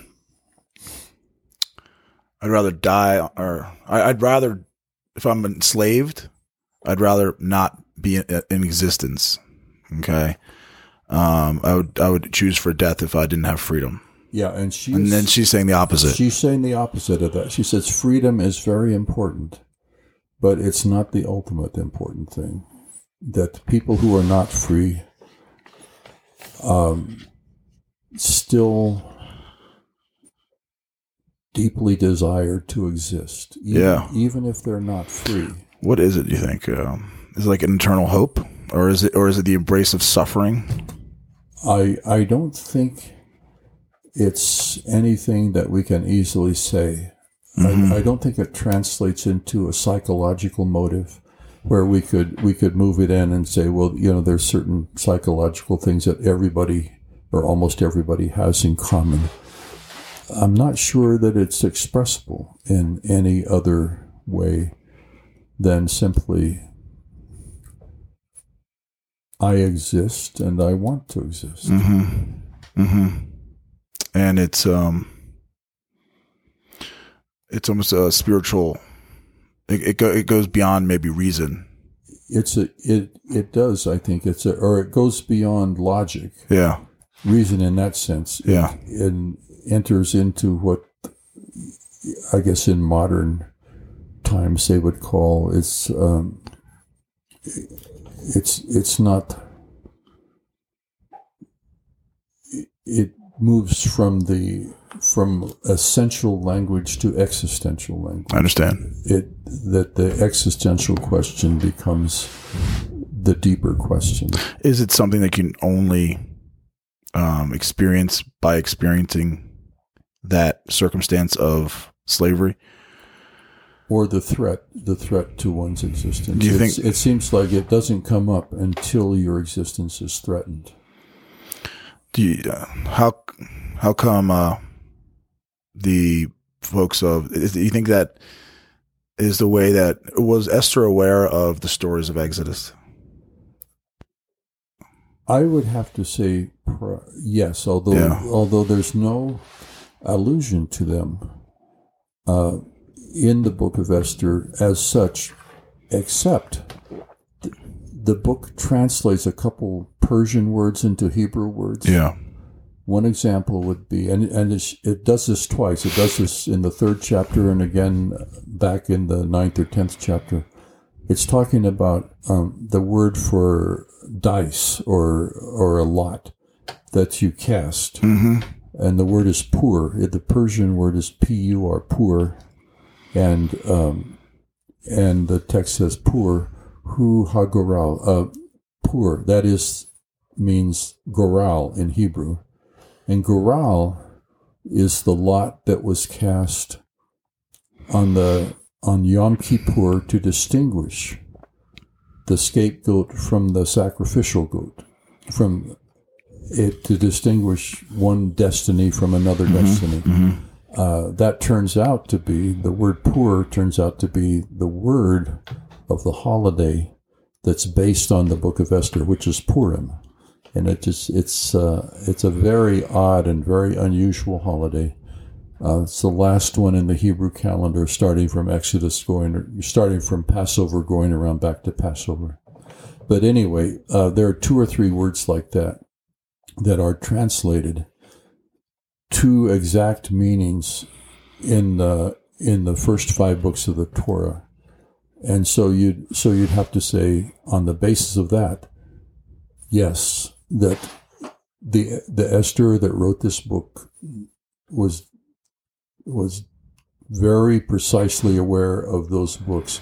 I'd rather die or I, I'd rather if I'm enslaved, I'd rather not be in, in existence. Okay, um, I would I would choose for death if I didn't have freedom. Yeah, and she's And then she's saying the opposite. she's saying the opposite of that. She says freedom is very important, but it's not the ultimate important thing. That people who are not free um, still deeply desire to exist. Even, Yeah. Even if they're not free. What is it? Do you think um, is it like an internal hope, or is it or is it the embrace of suffering? I I don't think it's anything that we can easily say. I, I don't think it translates into a psychological motive where we could we could move it in and say, well, you know, there's certain psychological things that everybody or almost everybody has in common. I'm not sure that it's expressible in any other way than simply I exist and I want to exist. Mm-hmm. And it's um, it's almost a spiritual. It it, go, it goes beyond maybe reason. It's a it it does I think it's a or it goes beyond logic Yeah, reason in that sense yeah, and enters into what I guess in modern times they would call it's um, it's it's not it moves from the from essential language to existential language. I understand. It that the existential question becomes the deeper question. Is it something that you can only um, experience by experiencing that circumstance of slavery? or the threat, the threat to one's existence. Do you It's- think- it seems like it doesn't come up until your existence is threatened? You, how how come uh, the folks of is, do you think that is the way that was Esther aware of the stories of Exodus? I would have to say yes, although Yeah. although there's no allusion to them uh, in the Book of Esther as such, except the book translates a couple Persian words into Hebrew words. Yeah. One example would be, and, and it does this twice. It does this in the third chapter and again back in the ninth or tenth chapter. It's talking about um, the word for dice or or a lot that you cast, Mm-hmm. and the word is pur. The Persian word is p u r pur, and um, and the text says pur hu hagoral uh, pur. That is means goral in Hebrew. And Goral is the lot that was cast on the on Yom Kippur to distinguish the scapegoat from the sacrificial goat, from it to distinguish one destiny from another destiny. Uh, that turns out to be the word pur turns out to be the word of the holiday that's based on the Book of Esther, which is Purim and it just it's uh, it's a very odd and very unusual holiday. Uh, it's the last one in the Hebrew calendar, starting from Exodus, going starting from Passover, going around back to Passover. But anyway, uh, there are two or three words like that that are translated to exact meanings in the in the first five books of the Torah, and so you'd so you'd have to say on the basis of that, yes, that the the Esther that wrote this book was was very precisely aware of those books,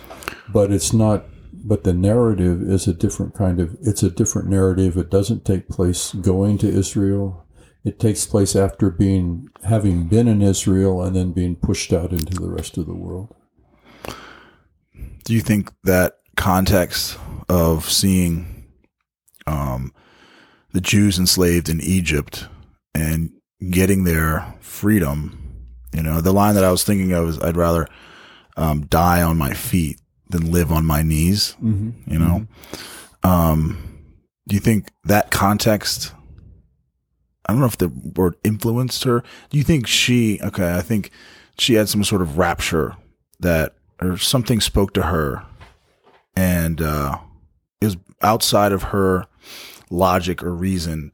but it's not. But the narrative is a different kind of. It's a different narrative. It doesn't take place going to Israel. It takes place after being having been in Israel and then being pushed out into the rest of the world. Do you think that context of seeing um, the Jews enslaved in Egypt and getting their freedom, you know, the line that I was thinking of is I'd rather um, die on my feet than live on my knees, Mm-hmm. you know? Um, do you think that context, I don't know if the word influenced her. Do you think she, okay, I think she had some sort of rapture that, or something spoke to her and, uh, was outside of her logic or reason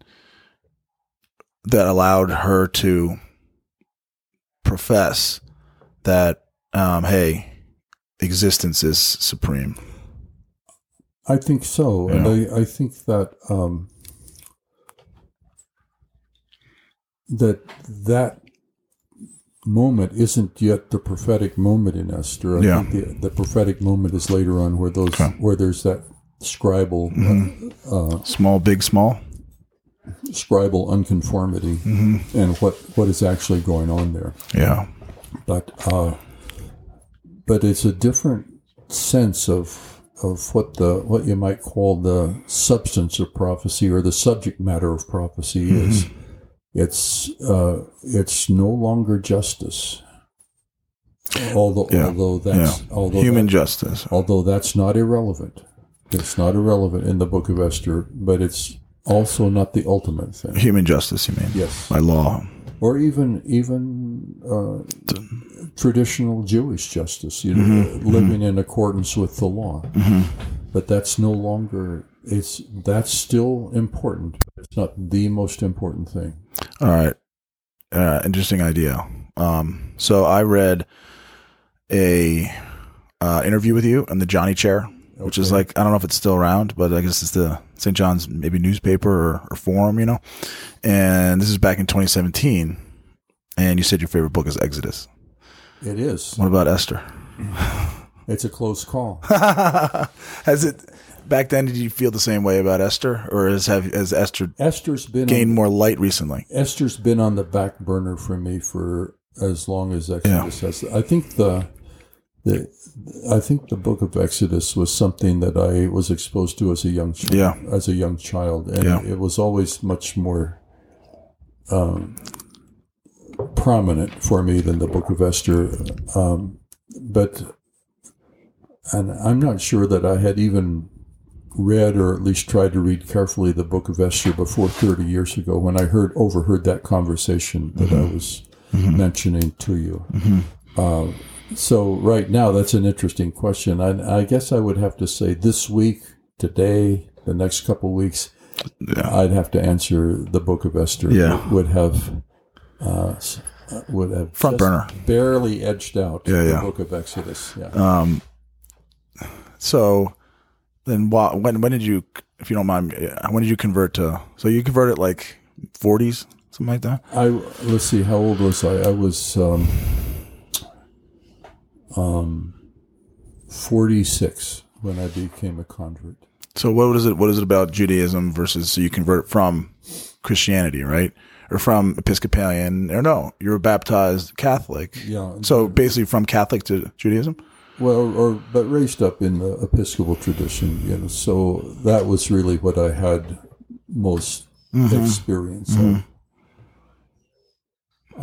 that allowed her to profess that, um, hey, existence is supreme. I think so, and I, I think that um, that that moment isn't yet the prophetic moment in Esther. I Yeah. think the, the prophetic moment is later on, where those Okay. where there's that scribal uh, Small, big, small. scribal unconformity Mm-hmm. and what what is actually going on there. Yeah. but uh, but it's a different sense of of what the what you might call the substance of prophecy or the subject matter of prophecy Mm-hmm. is. It's uh, it's no longer justice, although Yeah. although that's although Human that- justice. although that's not irrelevant. It's not irrelevant in the Book of Esther, but it's also not the ultimate thing. Human justice, you mean? Yes By law. or even even uh, traditional Jewish justice, you know, living in accordance with the law. But that's no longer it's that's still important. It's not the most important thing. All right. Uh, interesting idea. Um, so I read a uh, interview with you on the Johnny Chair, which is like I don't know if it's still around, but I guess it's the St. John's maybe newspaper or, or forum, you know. And this is back in 2017. And you said your favorite book is Exodus. It is. What about Esther? It's a close call. Has it back then? Did you feel the same way about Esther, or has have has Esther Esther's been gained on, more light recently? Esther's been on the back burner for me for as long as Exodus has. I think the the I think the book of Exodus was something that I was exposed to as a young child, Yeah. as a young child, and Yeah. it was always much more um, prominent for me than the book of Esther. Um, but and I'm not sure that I had even read or at least tried to read carefully the book of Esther before 30 years ago when I heard overheard that conversation that I was mentioning to you. Uh, so right now, that's an interesting question. I, I guess I would have to say this week, today, the next couple weeks, Yeah. I'd have to answer the book of Esther. Yeah. would have uh, uh, would have Front burner. barely edged out Yeah, the yeah. book of Exodus. Yeah. Um. So then, wha- when when did you, if you don't mind, uh, when did you convert to? So you converted like 40s, something like that. I let's see, how old was I? I was um, um, forty six when I became a convert. So what is it? What is it about Judaism versus so you convert from Christianity, right? Or from Episcopalian, or no, you were baptized Catholic. Yeah. So basically, from Catholic to Judaism. Well, or but raised up in the Episcopal tradition, you know. So that was really what I had most experience of.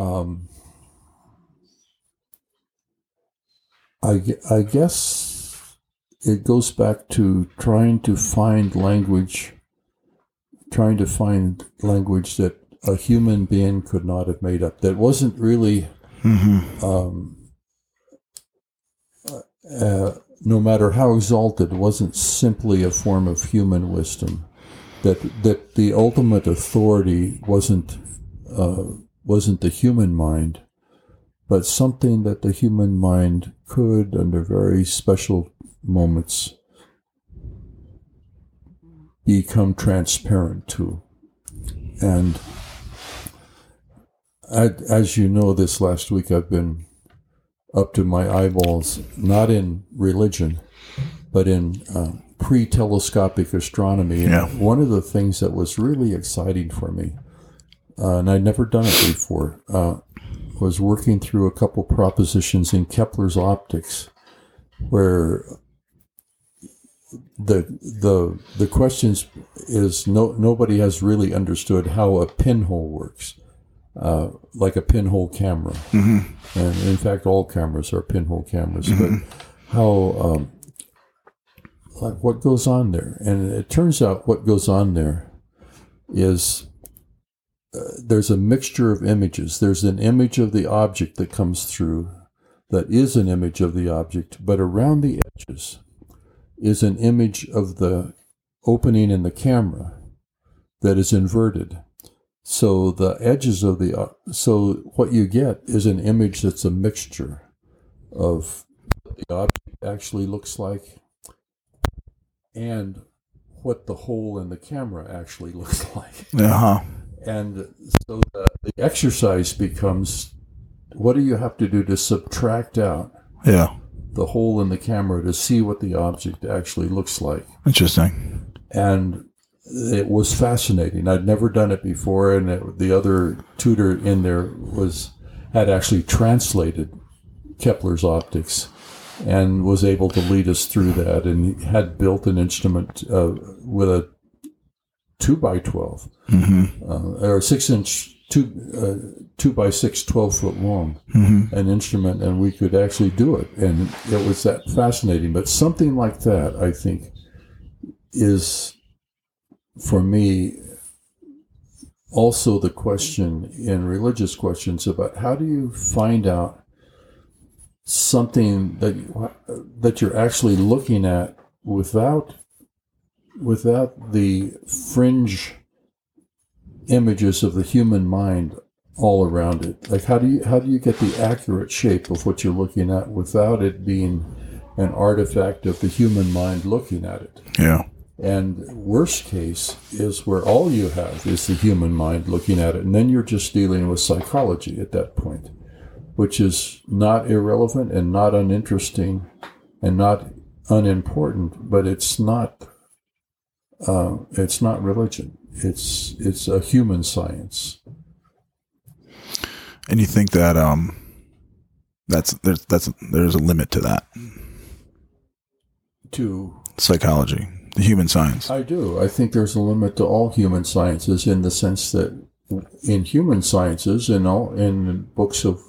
Um, I I guess it goes back to trying to find language, trying to find language that a human being could not have made up. That wasn't really um, no matter how exalted, wasn't simply a form of human wisdom. That that the ultimate authority wasn't uh, wasn't the human mind, but something that the human mind could, under very special moments, become transparent to. And I, as you know, this last week I've been up to my eyeballs, not in religion, but in uh, pre telescopic astronomy. And One of the things that was really exciting for me, uh, and I'd never done it before, uh, was working through a couple propositions in Kepler's optics, where the the the questions is no nobody has really understood how a pinhole works, uh, like a pinhole camera, and in fact all cameras are pinhole cameras. But how um, like what goes on there, and it turns out what goes on there is uh, there's a mixture of images. There's an image of the object that comes through that is an image of the object, but around the edges is an image of the opening in the camera that is inverted. So the edges of the so what you get is an image that's a mixture of what the object actually looks like and what the hole in the camera actually looks like. Uh huh. And so the, the exercise becomes what do you have to do to subtract out Yeah. the hole in the camera to see what the object actually looks like? Interesting. And it was fascinating. I'd never done it before, and it, the other tutor in there was had actually translated Kepler's optics and was able to lead us through that, and he had built an instrument uh, with a two by 12 Mm-hmm. uh, or six inch two uh, two by six 12 foot long Mm-hmm. an instrument and we could actually do it and it was that fascinating but something like that i think is for me also the question in religious questions about how do you find out something that that you're actually looking at without without the fringe images of the human mind all around it like how do you how do you get the accurate shape of what you're looking at without it being an artifact of the human mind looking at it Yeah. And worst case is where all you have is the human mind looking at it, and then you're just dealing with psychology at that point, which is not irrelevant and not uninteresting and not unimportant, but it's not uh, it's not religion. It's it's a human science. And you think that um, that's there's that's there's a limit to that To psychology, the human science. I do. I think there's a limit to all human sciences in the sense that in human sciences, in all in books of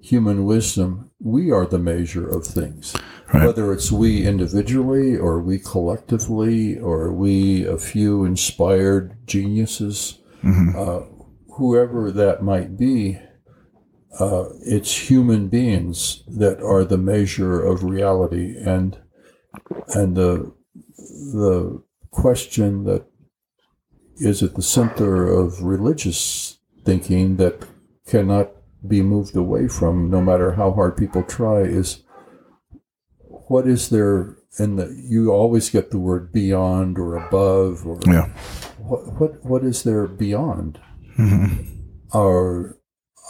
human wisdom, we are the measure of things. Right. Whether it's we individually or we collectively or we a few inspired geniuses, uh, whoever that might be, uh, it's human beings that are the measure of reality and and the the question that is at the center of religious thinking that cannot be moved away from no matter how hard people try is what is there and the, you always get the word beyond or above or Yeah. what what what is there beyond mm-hmm. our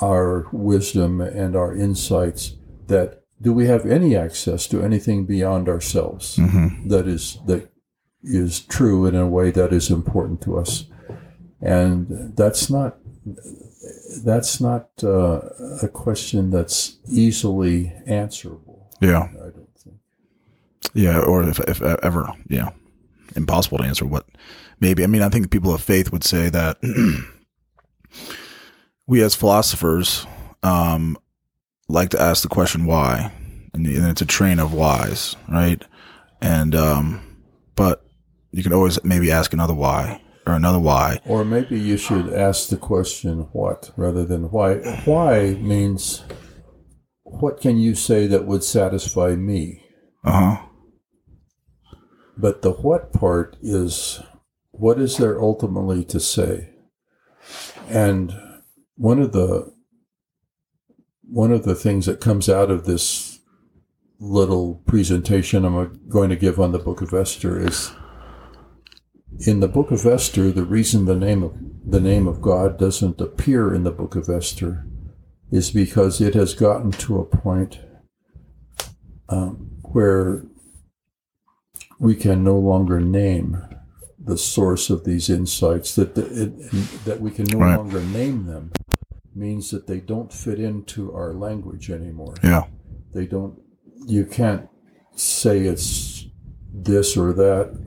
our wisdom and our insights that do we have any access to anything beyond ourselves that is that is true in a way that is important to us and that's not that's not uh, a question that's easily answerable Yeah. i don't think Yeah. Or if, if ever, yeah, impossible to answer what maybe. I mean, I think people of faith would say that we as philosophers um, like to ask the question why, and, and it's a train of whys, right? And um, but you can always maybe ask another why or another why. Or maybe you should ask the question what rather than why. Why means what can you say that would satisfy me? Uh huh. But the what part is what is there ultimately to say? And one of the one of the things that comes out of this little presentation I'm going to give on the book of Esther is in the book of Esther, the reason the name of the name of God doesn't appear in the book of Esther is because it has gotten to a point um, where we can no longer name the source of these insights. That the, it, that we can no Right. longer name them means that they don't fit into our language anymore Yeah. they don't you can't say it's this or that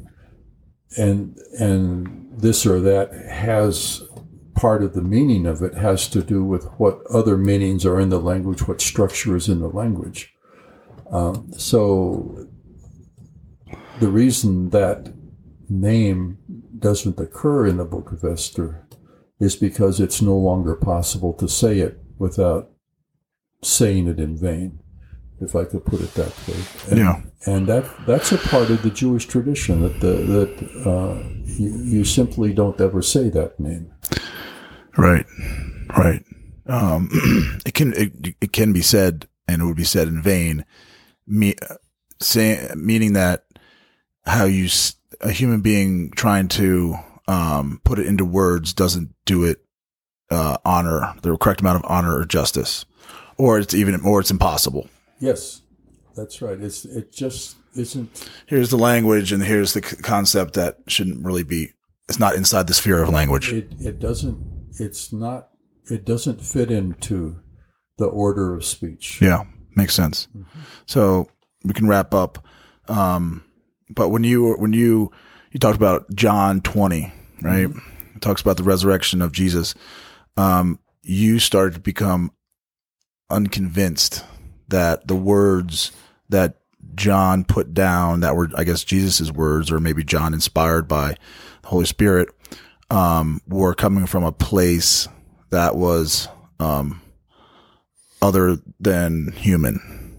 and and this or that has part of the meaning of it has to do with what other meanings are in the language what structure is in the language um, so the reason that name doesn't occur in the book of esther is because it's no longer possible to say it without saying it in vain if I could put it that way. And, Yeah. and that that's a part of the Jewish tradition that the, that uh, you, you simply don't ever say that name. Right, right. Um, it can it, it can be said, and it would be said in vain. Me, say, meaning that how you a human being trying to um, put it into words doesn't do it uh, honor the correct amount of honor or justice, or it's even or it's impossible. Yes, that's right. It's it just isn't. Here's the language, and here's the c- concept that shouldn't really be. It's not inside the sphere of language. It it doesn't. It's not. It doesn't fit into the order of speech. Yeah, makes sense. So we can wrap up. Um, but when you when you you talked about John twenty, right? It talks about the resurrection of Jesus. Um, you started to become unconvinced that the words that John put down that were, I guess, Jesus's words, or maybe John inspired by the Holy Spirit, um, were coming from a place that was um, other than human.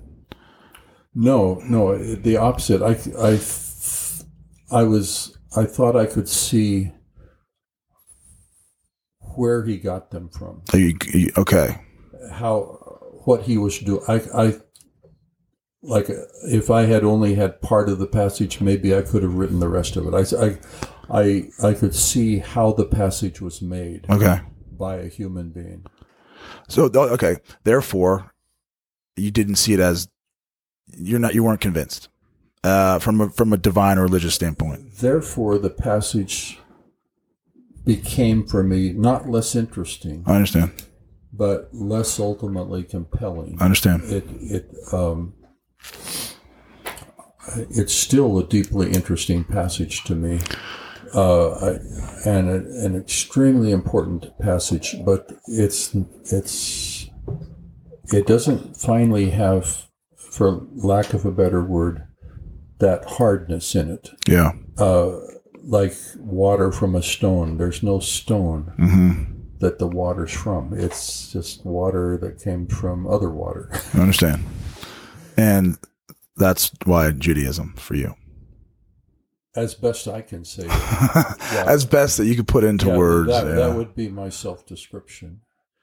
No, no, the opposite. I, I, I was, I thought I could see where he got them from, you- you- okay. how, what he was doing. I, I, like if I had only had part of the passage, maybe I could have written the rest of it. I, I, I, I could see how the passage was made Okay. by a human being. So okay, therefore, you didn't see it as you're not you weren't convinced uh, from a, from a divine or religious standpoint. Therefore, the passage became for me not less interesting, I understand. but less ultimately compelling. I understand. It it um, it's still a deeply interesting passage to me, uh, I, and a, an extremely important passage. But it's it's it doesn't finally have, for lack of a better word, that hardness in it Yeah. uh, like water from a stone. There's no stone hmm that the water's from. It's just water that came from other water. I understand. And that's why Judaism for you, As best I can say. Yeah. as best that you could put into Yeah, words. That, yeah. that would be my self description.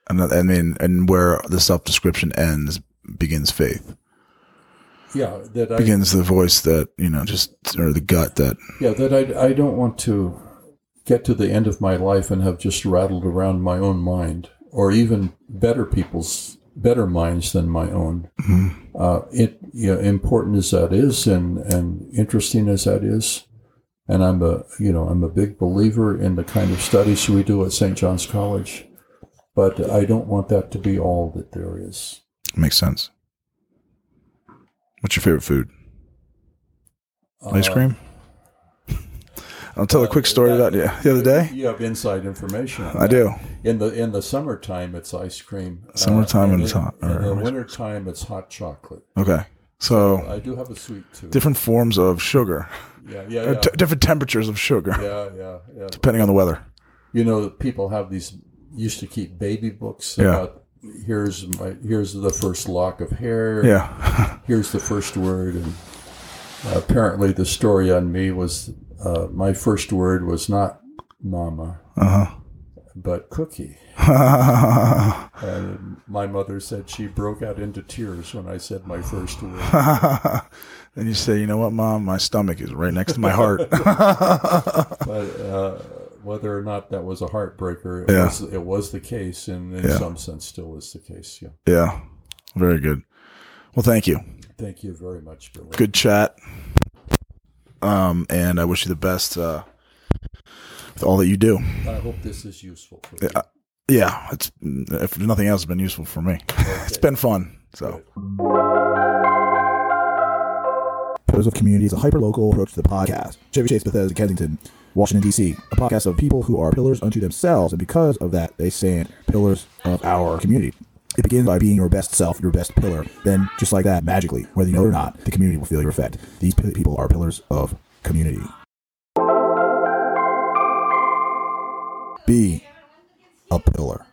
and I mean, and where the self description ends begins faith. Yeah, that I Begins the voice that you know, just or the gut that yeah that I I don't want to get to the end of my life and have just rattled around my own mind or even better people's better minds than my own. Uh, it you know, important as that is and and interesting as that is, and I'm a you know I'm a big believer in the kind of studies we do at St. John's College, but I don't want that to be all that there is. makes sense. What's your favorite food? Ice Uh, cream. I'll tell a quick story about yeah, the other day. You have inside information. I that. do. In the in the summertime, it's ice cream. Uh, Summertime and in, it's hot, In or- the wintertime, it's hot chocolate. Okay, so I do have a sweet tooth. different forms of sugar, Yeah, yeah, Uh, yeah. t- different temperatures of sugar, yeah, yeah, yeah. depending on the weather. You know, people have these used to keep baby books Yeah. about here's my here's the first lock of hair. Yeah, Here's the first word, and apparently the story on me was uh, my first word was not mama, uh but cookie. And my mother said she broke out into tears when I said my first word. then you say, you know what, mom, my stomach is right next to my heart. but uh, whether or not that was a heartbreaker, it, Yeah. was, it was the case, and in Yeah. some sense, still is the case. Yeah. yeah, very good. Well, thank you. Thank you very much, Billy. Good chat. Um, and I wish you the best uh, with all that you do. I hope this is useful for you. Yeah, yeah, it's if nothing else, it's been useful for me. It's been fun. So. Pillars of Community is a hyper-local approach to the podcast. Chevy Chase, Bethesda, Kensington, Washington, D.C. A podcast of people who are pillars unto themselves, and because of that, they stand pillars of our community. It begins by being your best self, your best pillar. Then, just like that, magically, whether you know it or not, the community will feel your effect. These people are pillars of community. Be a pillar.